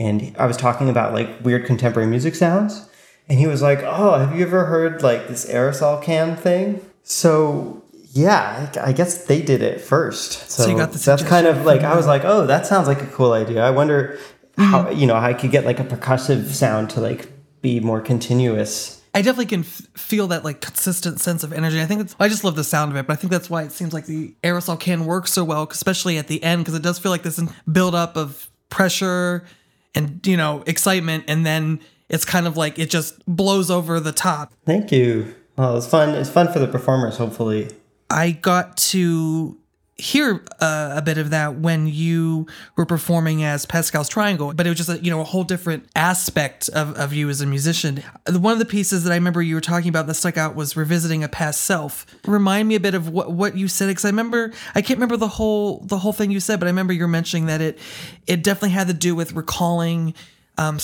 and I was talking about like weird contemporary music sounds, and he was like, "Oh, have you ever heard like this aerosol can thing?" So yeah, I I guess they did it first. So, you got the that's kind of like I was like, "Oh, that sounds like a cool idea." I wonder how mm. you know how I could get like a percussive sound to like be more continuous. I definitely can f- feel that like consistent sense of energy. I think it's, I just love the sound of it, but I think that's why it seems like the aerosol can work so well, especially at the end, because it does feel like this build up of pressure and you know excitement, and then it's kind of like it just blows over the top. Thank you. Well, it's fun. It's fun for the performers. Hopefully, I got to hear uh, a bit of that when you were performing as Pascal's Triangle, but it was just a, you know a whole different aspect of, of you as a musician. One of the pieces that I remember you were talking about that stuck out was revisiting a past self. Remind me a bit of what, what you said because I remember I can't remember the whole the whole thing you said, but I remember you were mentioning that it it definitely had to do with recalling. Um,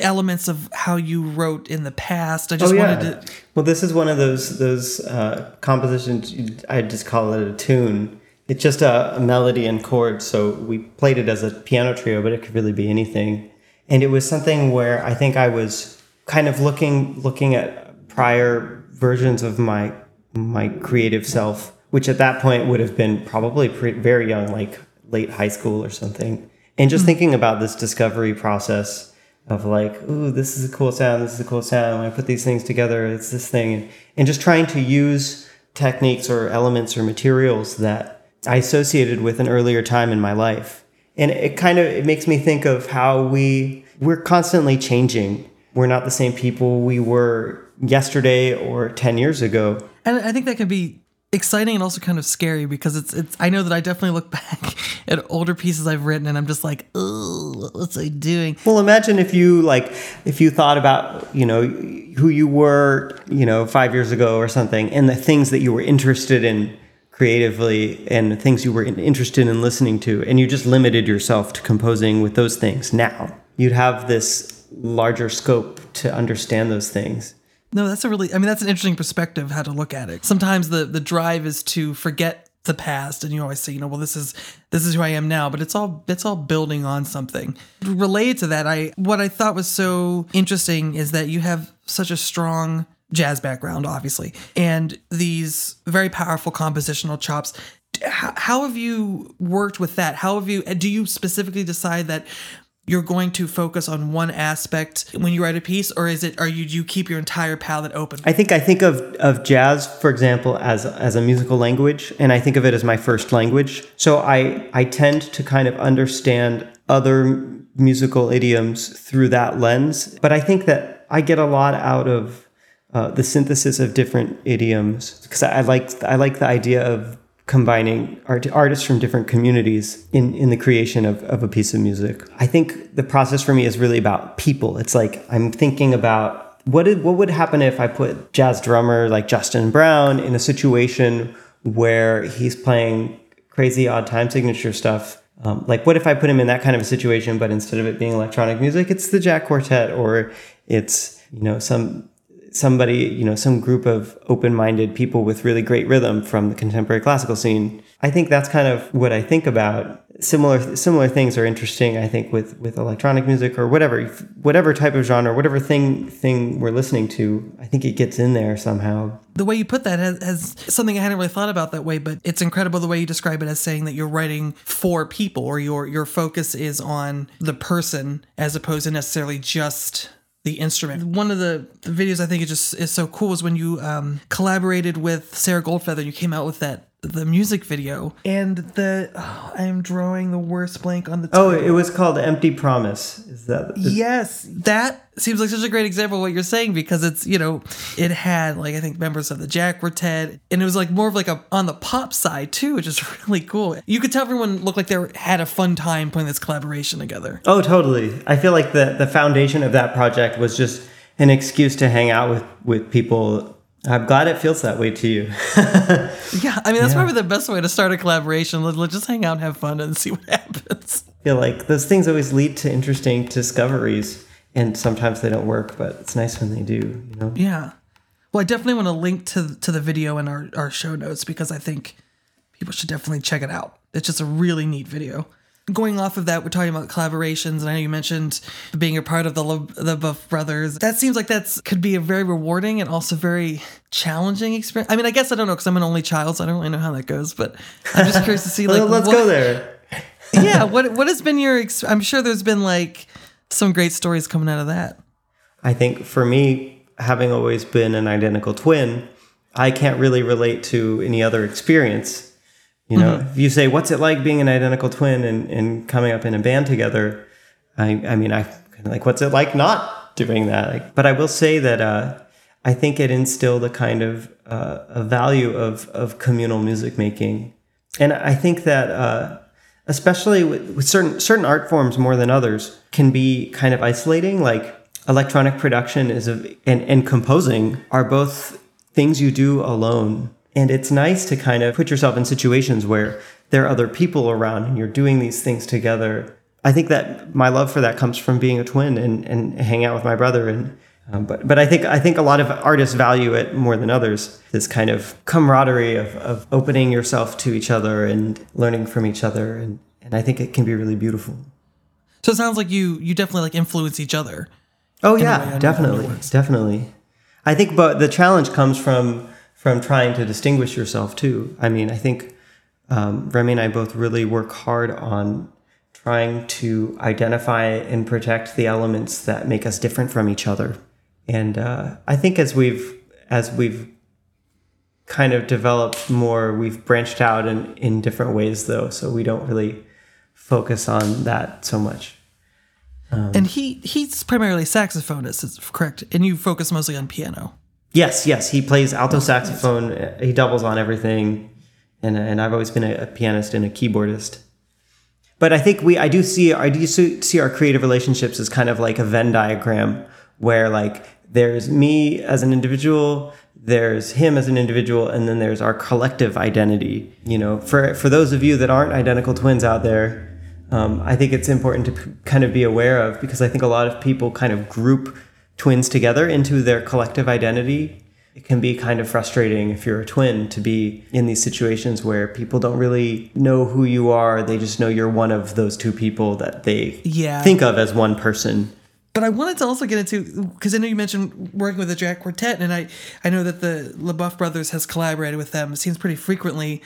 elements of how you wrote in the past i just wanted to Well, this is one of those those uh, compositions. I just call it a tune. It's just a, a melody and chords. So we played it as a piano trio, but it could really be anything. And it was something where I think I was kind of looking looking at prior versions of my my creative self, which at that point would have been probably pre- very young, like late high school or something. And just thinking about this discovery process of like, ooh, this is a cool sound, this is a cool sound. When I put these things together, it's this thing, and, and just trying to use techniques or elements or materials that I associated with an earlier time in my life. And it kind of it makes me think of how we we're constantly changing. We're not the same people we were yesterday or 10 years ago. and I think that can be exciting and also kind of scary because it's it's I know that I definitely look back at older pieces I've written and I'm just like, oh, what was I doing? Well, imagine if you like if you thought about, you know, who you were, you know, 5 years ago or something and the things that you were interested in creatively and the things you were interested in listening to and you just limited yourself to composing with those things. Now, you'd have this larger scope to understand those things. No, that's a really I mean that's an interesting perspective how to look at it. Sometimes the the drive is to forget the past and you always say, you know, well this is this is who I am now, but it's all it's all building on something. Related to that, I what I thought was so interesting is that you have such a strong jazz background obviously and these very powerful compositional chops how, how have you worked with that how have you do you specifically decide that you're going to focus on one aspect when you write a piece or is it are you do you keep your entire palette open I think I think of, of jazz, for example, as as a musical language, and I think of it as my first language. So I I tend to kind of understand other musical idioms through that lens. But I think that I get a lot out of uh, the synthesis of different idioms because I, I like I like the idea of combining art, artists from different communities in, in the creation of, of a piece of music. I think the process for me is really about people. It's like I'm thinking about what did, what would happen if I put jazz drummer like Justin Brown in a situation where he's playing crazy odd time signature stuff Um, like, what if I put him in that kind of a situation, but instead of it being electronic music, it's the Jack Quartet, or it's you know some somebody you know some group of open-minded people with really great rhythm from the contemporary classical scene. I think that's kind of what I think about. Similar similar things are interesting. I think with with electronic music or whatever whatever type of genre, whatever thing thing we're listening to. I think it gets in there somehow. The way you put that has, has something I hadn't really thought about that way, but it's incredible the way you describe it as saying that you're writing for people or your your focus is on the person as opposed to necessarily just the instrument. One of the, the videos I think is just is so cool is when you um, collaborated with Sarah Goldfeather you came out with that the music video and the oh, I am drawing the worst blank on the Oh, it was called Empty Promise. Is that is, Yes, that seems like such a great example of what you're saying because it's you know it had like I think members of the Jack were Ted and it was like more of like a on the pop side too, which is really cool. You could tell everyone looked like they were, had a fun time putting this collaboration together. Oh, totally. I feel like the the foundation of that project was just an excuse to hang out with with people. I'm glad it feels that way to you. Yeah, I mean that's probably the best way to start a collaboration. Let, let's just hang out and have fun and see what happens. Feel like those things always lead to interesting discoveries, and sometimes they don't work, but it's nice when they do. You know. Yeah. Well, I definitely want to link to to the video in our, our show notes because I think people should definitely check it out. It's just a really neat video. Going off of that, we're talking about collaborations, and I know you mentioned being a part of the the Buff Brothers. That seems like that's could be a very rewarding and also very challenging experience. I mean, I guess I don't know because I'm an only child, so I don't really know how that goes. But I'm just curious to see like Well, let's what- go there. yeah, what what has been your? Ex- I'm sure there's been like some great stories coming out of that. I think for me, having always been an identical twin, I can't really relate to any other experience. You know, Mm-hmm. if you say, "What's it like being an identical twin and, and coming up in a band together?" I, I mean, I kind of like, "What's it like not doing that?" Like, but I will say that uh, I think it instilled a kind of uh, a value of of communal music making, and I think that. Uh, especially with, with certain certain art forms more than others can be kind of isolating like electronic production is a, and, and composing are both things you do alone and it's nice to kind of put yourself in situations where there are other people around and you're doing these things together i think that my love for that comes from being a twin and, and hang out with my brother and um, but but I think I think a lot of artists value it more than others. This kind of camaraderie of, of opening yourself to each other and learning from each other, and, and I think it can be really beautiful. So it sounds like you you definitely like influence each other. Oh a way, I yeah, know how it definitely, definitely. I think, but the challenge comes from from trying to distinguish yourself too. I mean, I think um, Remy and I both really work hard on trying to identify and protect the elements that make us different from each other. And uh, I think as we've as we've kind of developed more, we've branched out in, in different ways though, so we don't really focus on that so much. and he he's primarily saxophonist, is correct? And you focus mostly on piano. Yes, yes, he plays alto saxophone. uh, He doubles on everything, and and I've always been a, a pianist and a keyboardist. But I think we, I do see, I do see our creative relationships as kind of like a Venn diagram, where like there's me as an individual, there's him as an individual, and then there's our collective identity. You know, for for those of you that aren't identical twins out there, um, I think it's important to p- kind of be aware of because I think a lot of people kind of group twins together into their collective identity. It can be kind of frustrating if you're a twin to be in these situations where people don't really know who you are. They just know you're one of those two people that they Yeah. think of as one person. But I wanted to also get into because I know you mentioned working with the Jack Quartet, and I I know that the Le Boeuf brothers has collaborated with them. It seems pretty frequently.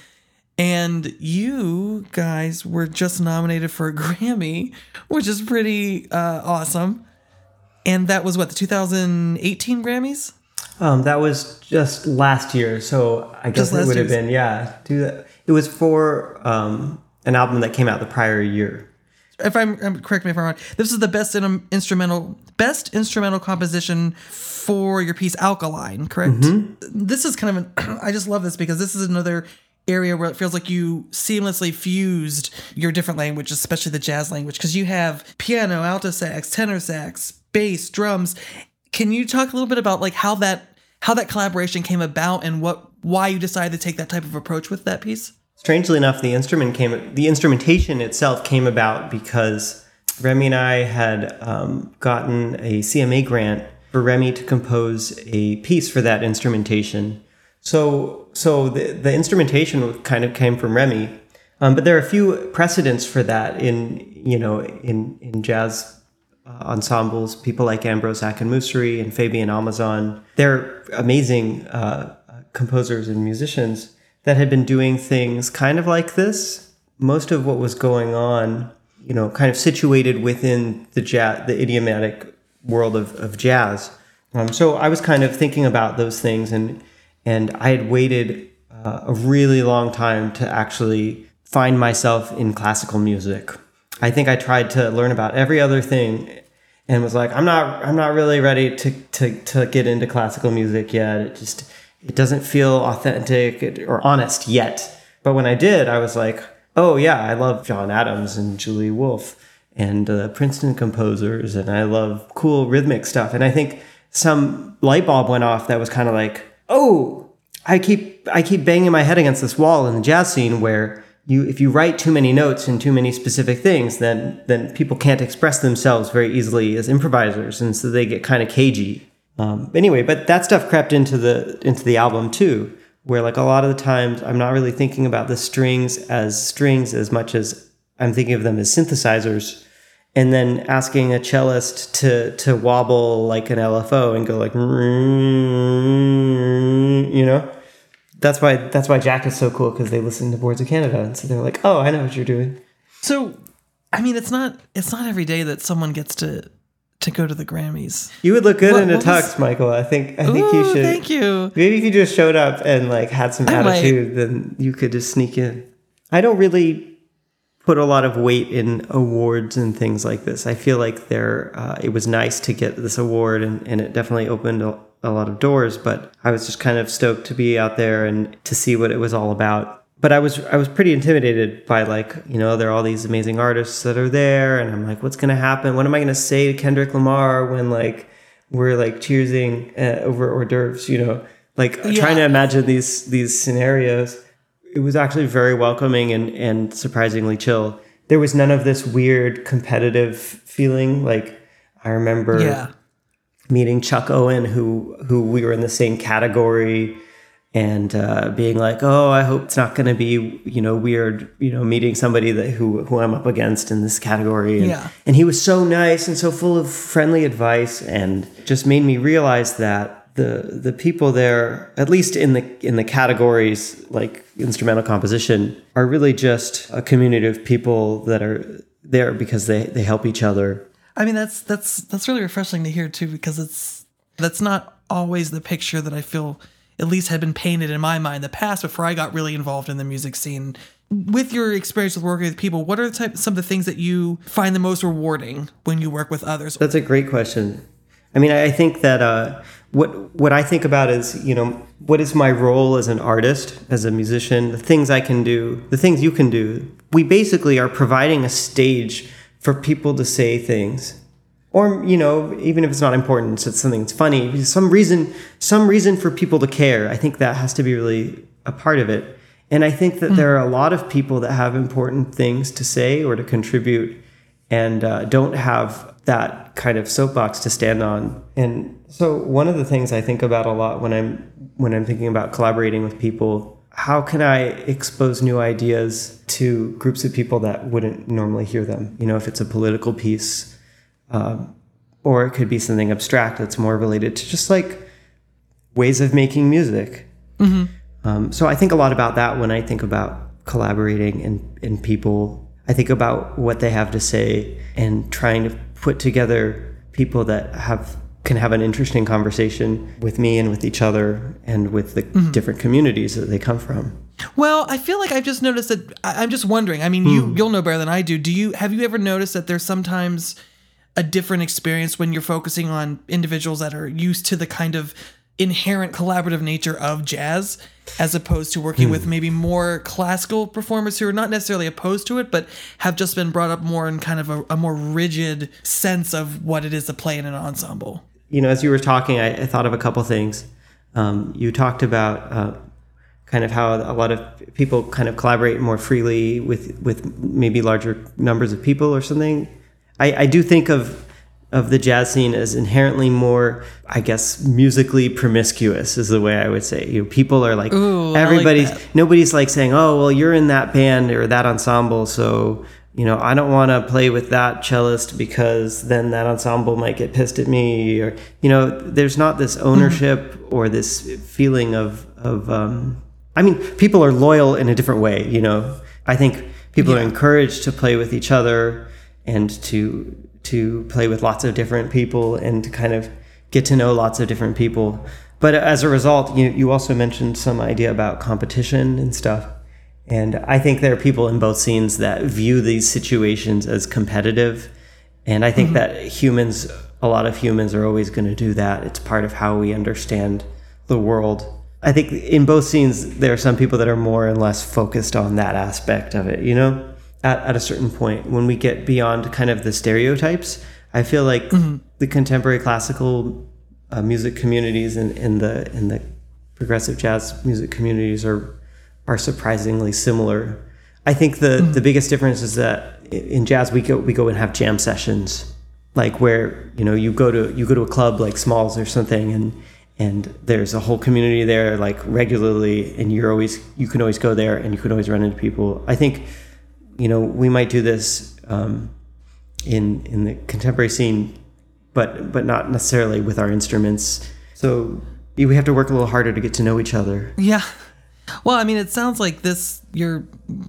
And you guys were just nominated for a Grammy, which is pretty uh, awesome. And that was what the 2018 Grammys. Um, that was just last year, so I guess it would have been yeah. Do that. It was for um, an album that came out the prior year. if I'm, um, correct me if I'm wrong, this is the best in, instrumental best instrumental composition for your piece Alkaline, correct? This is kind of an I just love this because this is another area where it feels like you seamlessly fused your different languages, especially the jazz language, because you have piano, alto sax, tenor sax, bass, drums. Can you talk a little bit about like how that how that collaboration came about and what why you decided to take that type of approach with that piece? strangely enough, the instrument came, the instrumentation itself came about because Remy and I had um, gotten a CMA grant for Remy to compose a piece for that instrumentation. So, so the, the instrumentation kind of came from Remy, um, but there are a few precedents for that in you know in in jazz ensembles. People like Ambrose Akinmusire and Fabian Almazan. They're amazing uh, composers and musicians that had been doing things kind of like this. Most of what was going on, you know, kind of situated within the jazz, the idiomatic world of, of jazz. Um, so I was kind of thinking about those things, and and I had waited uh, a really long time to actually find myself in classical music. I think I tried to learn about every other thing and was like, I'm not I'm not really ready to to to get into classical music yet. It just it doesn't feel authentic or honest yet. But when I did, I was like, oh yeah, I love John Adams and Julia Wolfe and uh, Princeton composers, and I love cool rhythmic stuff. And I think some light bulb went off that was kind of like, oh, I keep I keep banging my head against this wall in the jazz scene where you if you write too many notes and too many specific things, then then people can't express themselves very easily as improvisers, and so they get kind of cagey. Um, anyway, but that stuff crept into the into the album too, where like a lot of the times I'm not really thinking about the strings as strings as much as I'm thinking of them as synthesizers, and then asking a cellist to to wobble like an LFO and go like, you know that's why that's why Jack is so cool because they listen to Boards of Canada and so they're like, oh, I know what you're doing. So, I mean, it's not it's not every day that someone gets to to go to the Grammys. You would look good What- in a tux, was- Michael. I think I think you should. Thank you. Maybe if you just showed up and like had some I might. attitude, then you could just sneak in. I don't really put a lot of weight in awards and things like this. I feel like there, uh, it was nice to get this award, and, and it definitely opened a, a lot of doors. But I was just kind of stoked to be out there and to see what it was all about. But I was I was pretty intimidated by like you know there are all these amazing artists that are there, and I'm like, what's gonna happen? What am I gonna say to Kendrick Lamar when like we're like cheersing uh, over hors d'oeuvres? You know, like trying to imagine these these scenarios it was actually very welcoming and, and surprisingly chill. There was none of this weird competitive feeling. Like I remember Yeah. meeting Chuck Owen, who who we were in the same category, and uh, being like, "Oh, I hope it's not going to be you know weird, you know, meeting somebody that who who I'm up against in this category." And, Yeah. and he was so nice and so full of friendly advice, and just made me realize that the the people there, at least in the in the categories like instrumental composition, are really just a community of people that are there because they they help each other. I mean, that's that's that's really refreshing to hear too, because it's that's not always the picture that I feel at least had been painted in my mind in the past before I got really involved in the music scene. With your experience with working with people, what are the type, some of the things that you find the most rewarding when you work with others? That's a great question. I mean, I I think that uh, what what I think about is you know what is my role as an artist, as a musician, the things I can do, the things you can do. We basically are providing a stage for people to say things, or you know, even if it's not important, it's something that's funny, some reason, some reason for people to care. I think that has to be really a part of it. And I think that there are a lot of people that have important things to say or to contribute and uh, don't have that kind of soapbox to stand on. And so one of the things I think about a lot when I'm when I'm thinking about collaborating with people, how can I expose new ideas to groups of people that wouldn't normally hear them? You know, if it's a political piece, um, or it could be something abstract that's more related to just like ways of making music. Um, so I think a lot about that when I think about collaborating and, and people. I think about what they have to say and trying to put together people that have can have an interesting conversation with me and with each other and with the mm-hmm. different communities that they come from. Well, I feel like I've just noticed that I, I'm just wondering. I mean, you hmm. you'll know better than I do. Do you have you ever noticed that there's sometimes a different experience when you're focusing on individuals that are used to the kind of inherent collaborative nature of jazz as opposed to working with maybe more classical performers who are not necessarily opposed to it but have just been brought up more in kind of a, a more rigid sense of what it is to play in an ensemble you know, as you were talking, I, I thought of a couple things. Um, you talked about uh, kind of how a lot of people kind of collaborate more freely with with maybe larger numbers of people or something. I, I do think of of the jazz scene is inherently more, I guess, musically promiscuous is the way I would say. You know, people are like Ooh, I like everybody's nobody's like saying, "Oh, well, you're in that band or that ensemble, so you know, I don't want to play with that cellist because then that ensemble might get pissed at me." Or you know, there's not this ownership or this feeling of of. Um, I mean, people are loyal in a different way. You know, I think people are encouraged to play with each other and to to play with lots of different people and to kind of get to know lots of different people. But as a result, you you also mentioned some idea about competition and stuff. And I think there are people in both scenes that view these situations as competitive. And I think mm-hmm. that humans, a lot of humans are always going to do that. It's part of how we understand the world. I think in both scenes, there are some people that are more and less focused on that aspect of it, you know? At, at a certain point, when we get beyond kind of the stereotypes, I feel like the contemporary classical uh, music communities and, and the and the progressive jazz music communities are are surprisingly similar. I think the the biggest difference is that in jazz we go we go and have jam sessions, like where you know you go to you go to a club like Smalls or something and and there's a whole community there like regularly and you're always you can always go there and you can always run into people. I think you know we might do this um, in in the contemporary scene, but but not necessarily with our instruments. So we have to work a little harder to get to know each other. Yeah. Well, I mean, it sounds like this your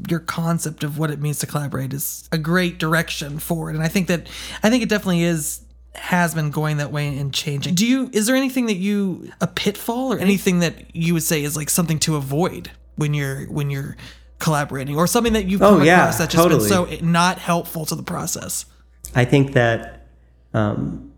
your concept of what it means to collaborate is a great direction forward, and I think that I think it definitely is has been going that way and changing. Do you is there anything that you a pitfall or anything that you would say is like something to avoid when you're when you're collaborating or something that you've Oh, come yeah, across that's just totally. been so not helpful to the process? I think that um,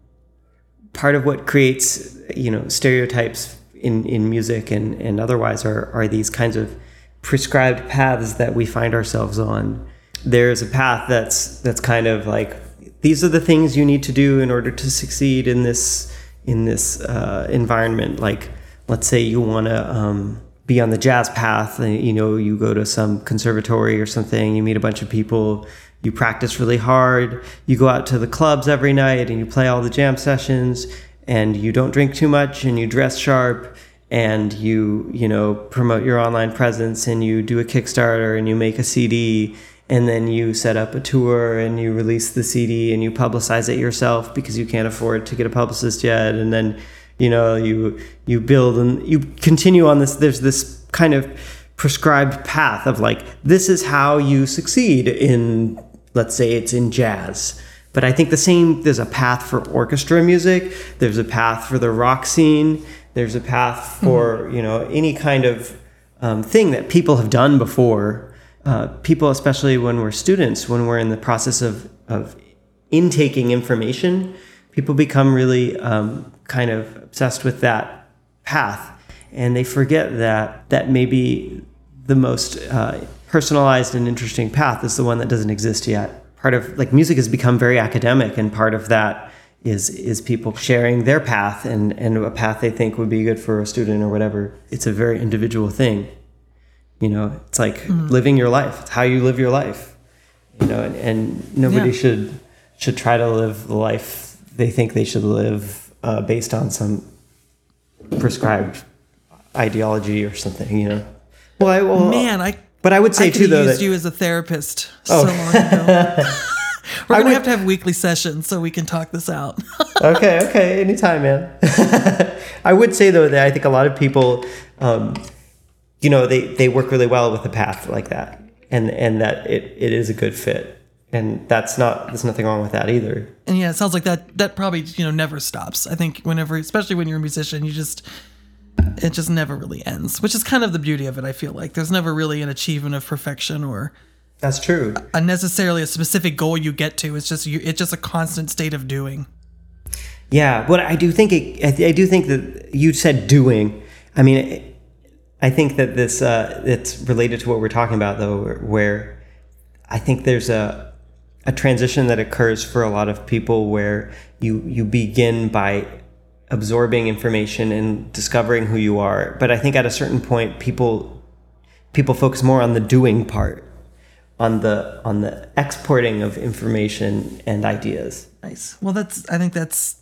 part of what creates you know stereotypes in, in music and, and otherwise are, are these kinds of prescribed paths that we find ourselves on. There's a path that's that's kind of like these are the things you need to do in order to succeed in this in this uh, environment. Like let's say you want to um, be on the jazz path, and, you know you go to some conservatory or something, you meet a bunch of people, you practice really hard, you go out to the clubs every night and you play all the jam sessions and you don't drink too much and you dress sharp and you you know promote your online presence and you do a kickstarter and you make a cd and then you set up a tour and you release the cd and you publicize it yourself because you can't afford to get a publicist yet and then you know you you build and you continue on this there's this kind of prescribed path of like this is how you succeed in let's say it's in jazz but I think the same, there's a path for orchestra music, there's a path for the rock scene, there's a path for, you know, any kind of um, thing that people have done before. Uh, people, especially when we're students, when we're in the process of, of intaking information, people become really um, kind of obsessed with that path. And they forget that, that maybe the most uh, personalized and interesting path is the one that doesn't exist yet. Part of like music has become very academic and part of that is is people sharing their path and and a path they think would be good for a student or whatever. It's a very individual thing. You know it's like living your life. It's how you live your life. You know and, and nobody Yeah. should should try to live the life they think they should live uh, based on some prescribed ideology or something you know well, I, well Man, I but I would say I too though used that you as a therapist Oh. so long ago. We're I gonna would- have to have weekly sessions so we can talk this out. okay, okay, anytime, man. I would say though that I think a lot of people, um, you know, they they work really well with a path like that, and and that it, it is a good fit, and that's not there's nothing wrong with that either. and yeah, it sounds like that that probably you know never stops. I think whenever, especially when you're a musician, you just it just never really ends, which is kind of the beauty of it. I feel like there's never really an achievement of perfection or That's true. a necessarily a specific goal you get to. It's just you, it's just a constant state of doing. Yeah, but I do think it, I, I do think that you said doing. I mean, I think that this uh, it's related to what we're talking about though, where, where I think there's a a transition that occurs for a lot of people where you you begin by absorbing information and discovering who you are. But I think at a certain point, people people focus more on the doing part, on the on the exporting of information and ideas. Nice. Well, that's. I think that's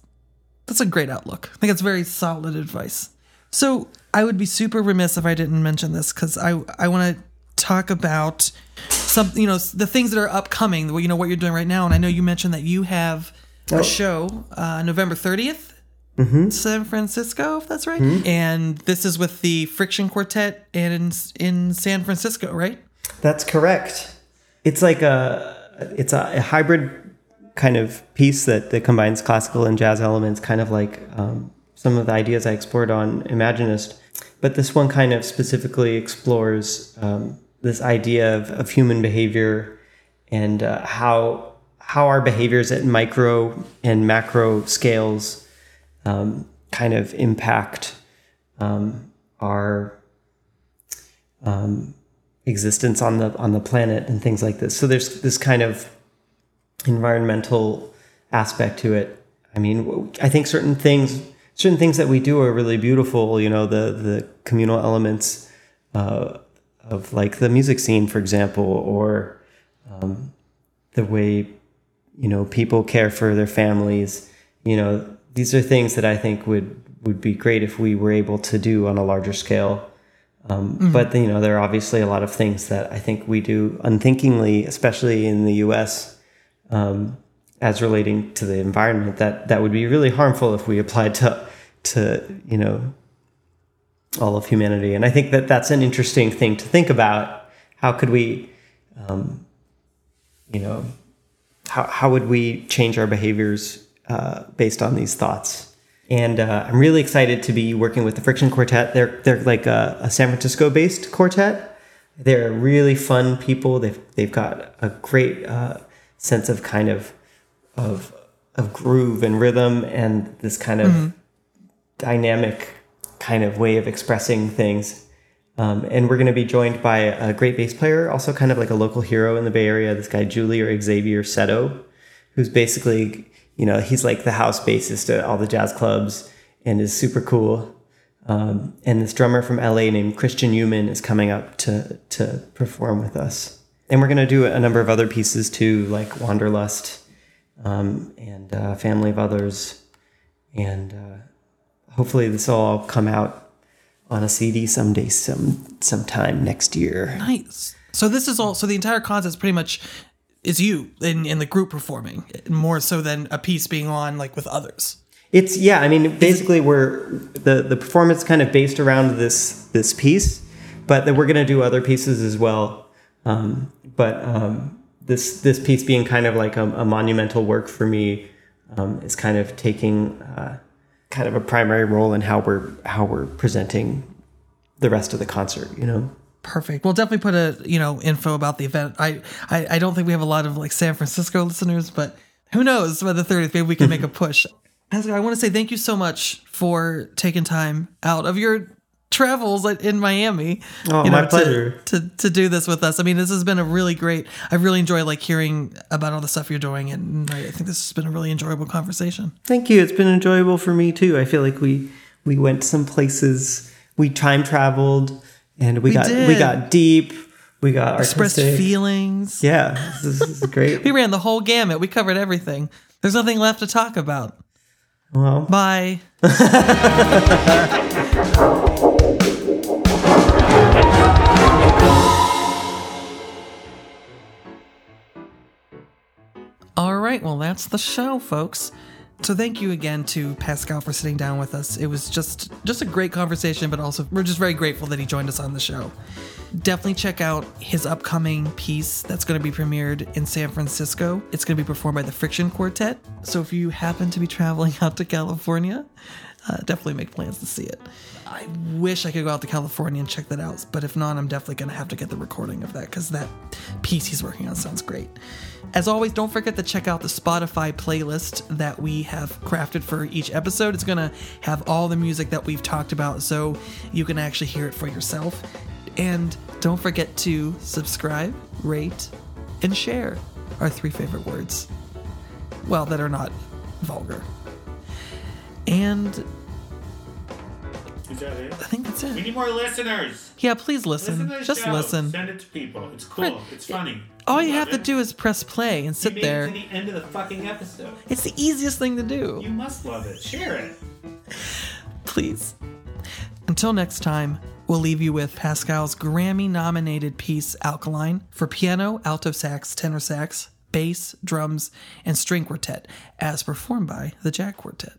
that's a great outlook. I think it's very solid advice. So I would be super remiss if I didn't mention this because I I want to talk about some you know the things that are upcoming. You know what you're doing right now, and I know you mentioned that you have a Oh. show uh, November 30th. Mm-hmm. San Francisco, if that's right. And this is with the Friction Quartet and in, in San Francisco, right? That's correct. It's like a it's a, a hybrid kind of piece that, that combines classical and jazz elements, kind of like um, some of the ideas I explored on Imaginist. But this one kind of specifically explores um, this idea of, of human behavior and uh, how how our behaviors at micro and macro scales um, kind of impact um, our um, existence on the on the planet and things like this. So there's this kind of environmental aspect to it. I mean, I think certain things certain things that we do are really beautiful. You know, the the communal elements uh, of like the music scene, for example, or um, the way you know people care for their families. You know, these are things that I think would would be great if we were able to do on a larger scale. Um, But you know, there are obviously a lot of things that I think we do unthinkingly, especially in the U.S. Um, as relating to the environment that that would be really harmful if we applied to to you know all of humanity. And I think that that's an interesting thing to think about. How could we, um, you know, how how would we change our behaviors uh, based on these thoughts? And uh, I'm really excited to be working with the Friction Quartet. They're they're like a, a San Francisco based quartet. They're really fun people. They've they've got a great uh, sense of kind of of of groove and rhythm and this kind of dynamic kind of way of expressing things. Um, and we're going to be joined by a great bass player, also kind of like a local hero in the Bay Area. This guy Julie or Xavier Seto, who's basically you know he's like the house bassist at all the jazz clubs and is super cool. Um, and this drummer from LA named Christian Euman is coming up to to perform with us. And we're going to do a number of other pieces too, like Wanderlust um, and uh, Family of Others, and uh, hopefully this will all come out on a CD someday, some sometime next year. Nice. So this is all. So the entire concept is pretty much is you in in the group performing more so than a piece being on like with others. It's yeah. I mean, basically, we're the the performance kind of based around this this piece, but then we're going to do other pieces as well. Um, but um, this this piece being kind of like a, a monumental work for me um, is kind of taking uh, kind of a primary role in how we're how we're presenting the rest of the concert. You know. Perfect. We'll definitely put a you know info about the event. I I, I don't think we have a lot of like San Francisco listeners, but who knows by the 30th maybe we can make a push. Pascal, I want to say thank you so much for taking time out of your travels in Miami. Oh, you my to- pleasure. To, to do this with us. I mean, this has been a really great. I've really enjoyed like hearing about all the stuff you're doing, and I think this has been a really enjoyable conversation. Thank you. It's been enjoyable for me too. I feel like we we went some places. We time traveled, and we, We got did. we got deep. We got Expressed artistic. feelings. Yeah, this is, this is great. We ran the whole gamut. We covered everything. There's nothing left to talk about. Well, Bye. right, well, that's the show, folks. So thank you again to Pascal for sitting down with us. It was just just a great conversation, but also we're just very grateful that he joined us on the show. Definitely check out his upcoming piece that's going to be premiered in San Francisco. It's going to be performed by the Friction Quartet. So if you happen to be traveling out to California, uh, definitely make plans to see it. I wish I could go out to California and check that out, but if not, I'm definitely going to have to get the recording of that because that piece he's working on sounds great. As always, don't forget to check out the Spotify playlist that we have crafted for each episode. It's going to have all the music that we've talked about so you can actually hear it for yourself. And don't forget to subscribe, rate, and share our three favorite words. Well, that are not vulgar. And Is that it? I think that's We it. need more listeners. Yeah, please listen. Listen Just show. listen. Send it to people. It's cool. It's funny. All you have to do is press play and sit there. the end of the fucking episode. It's the easiest thing to do. You must love it. Share it. Please. Until next time, we'll leave you with Pascal's Grammy nominated piece Alkaline for piano, alto sax, tenor sax, bass, drums, and string quartet, as performed by the Jack Quartet.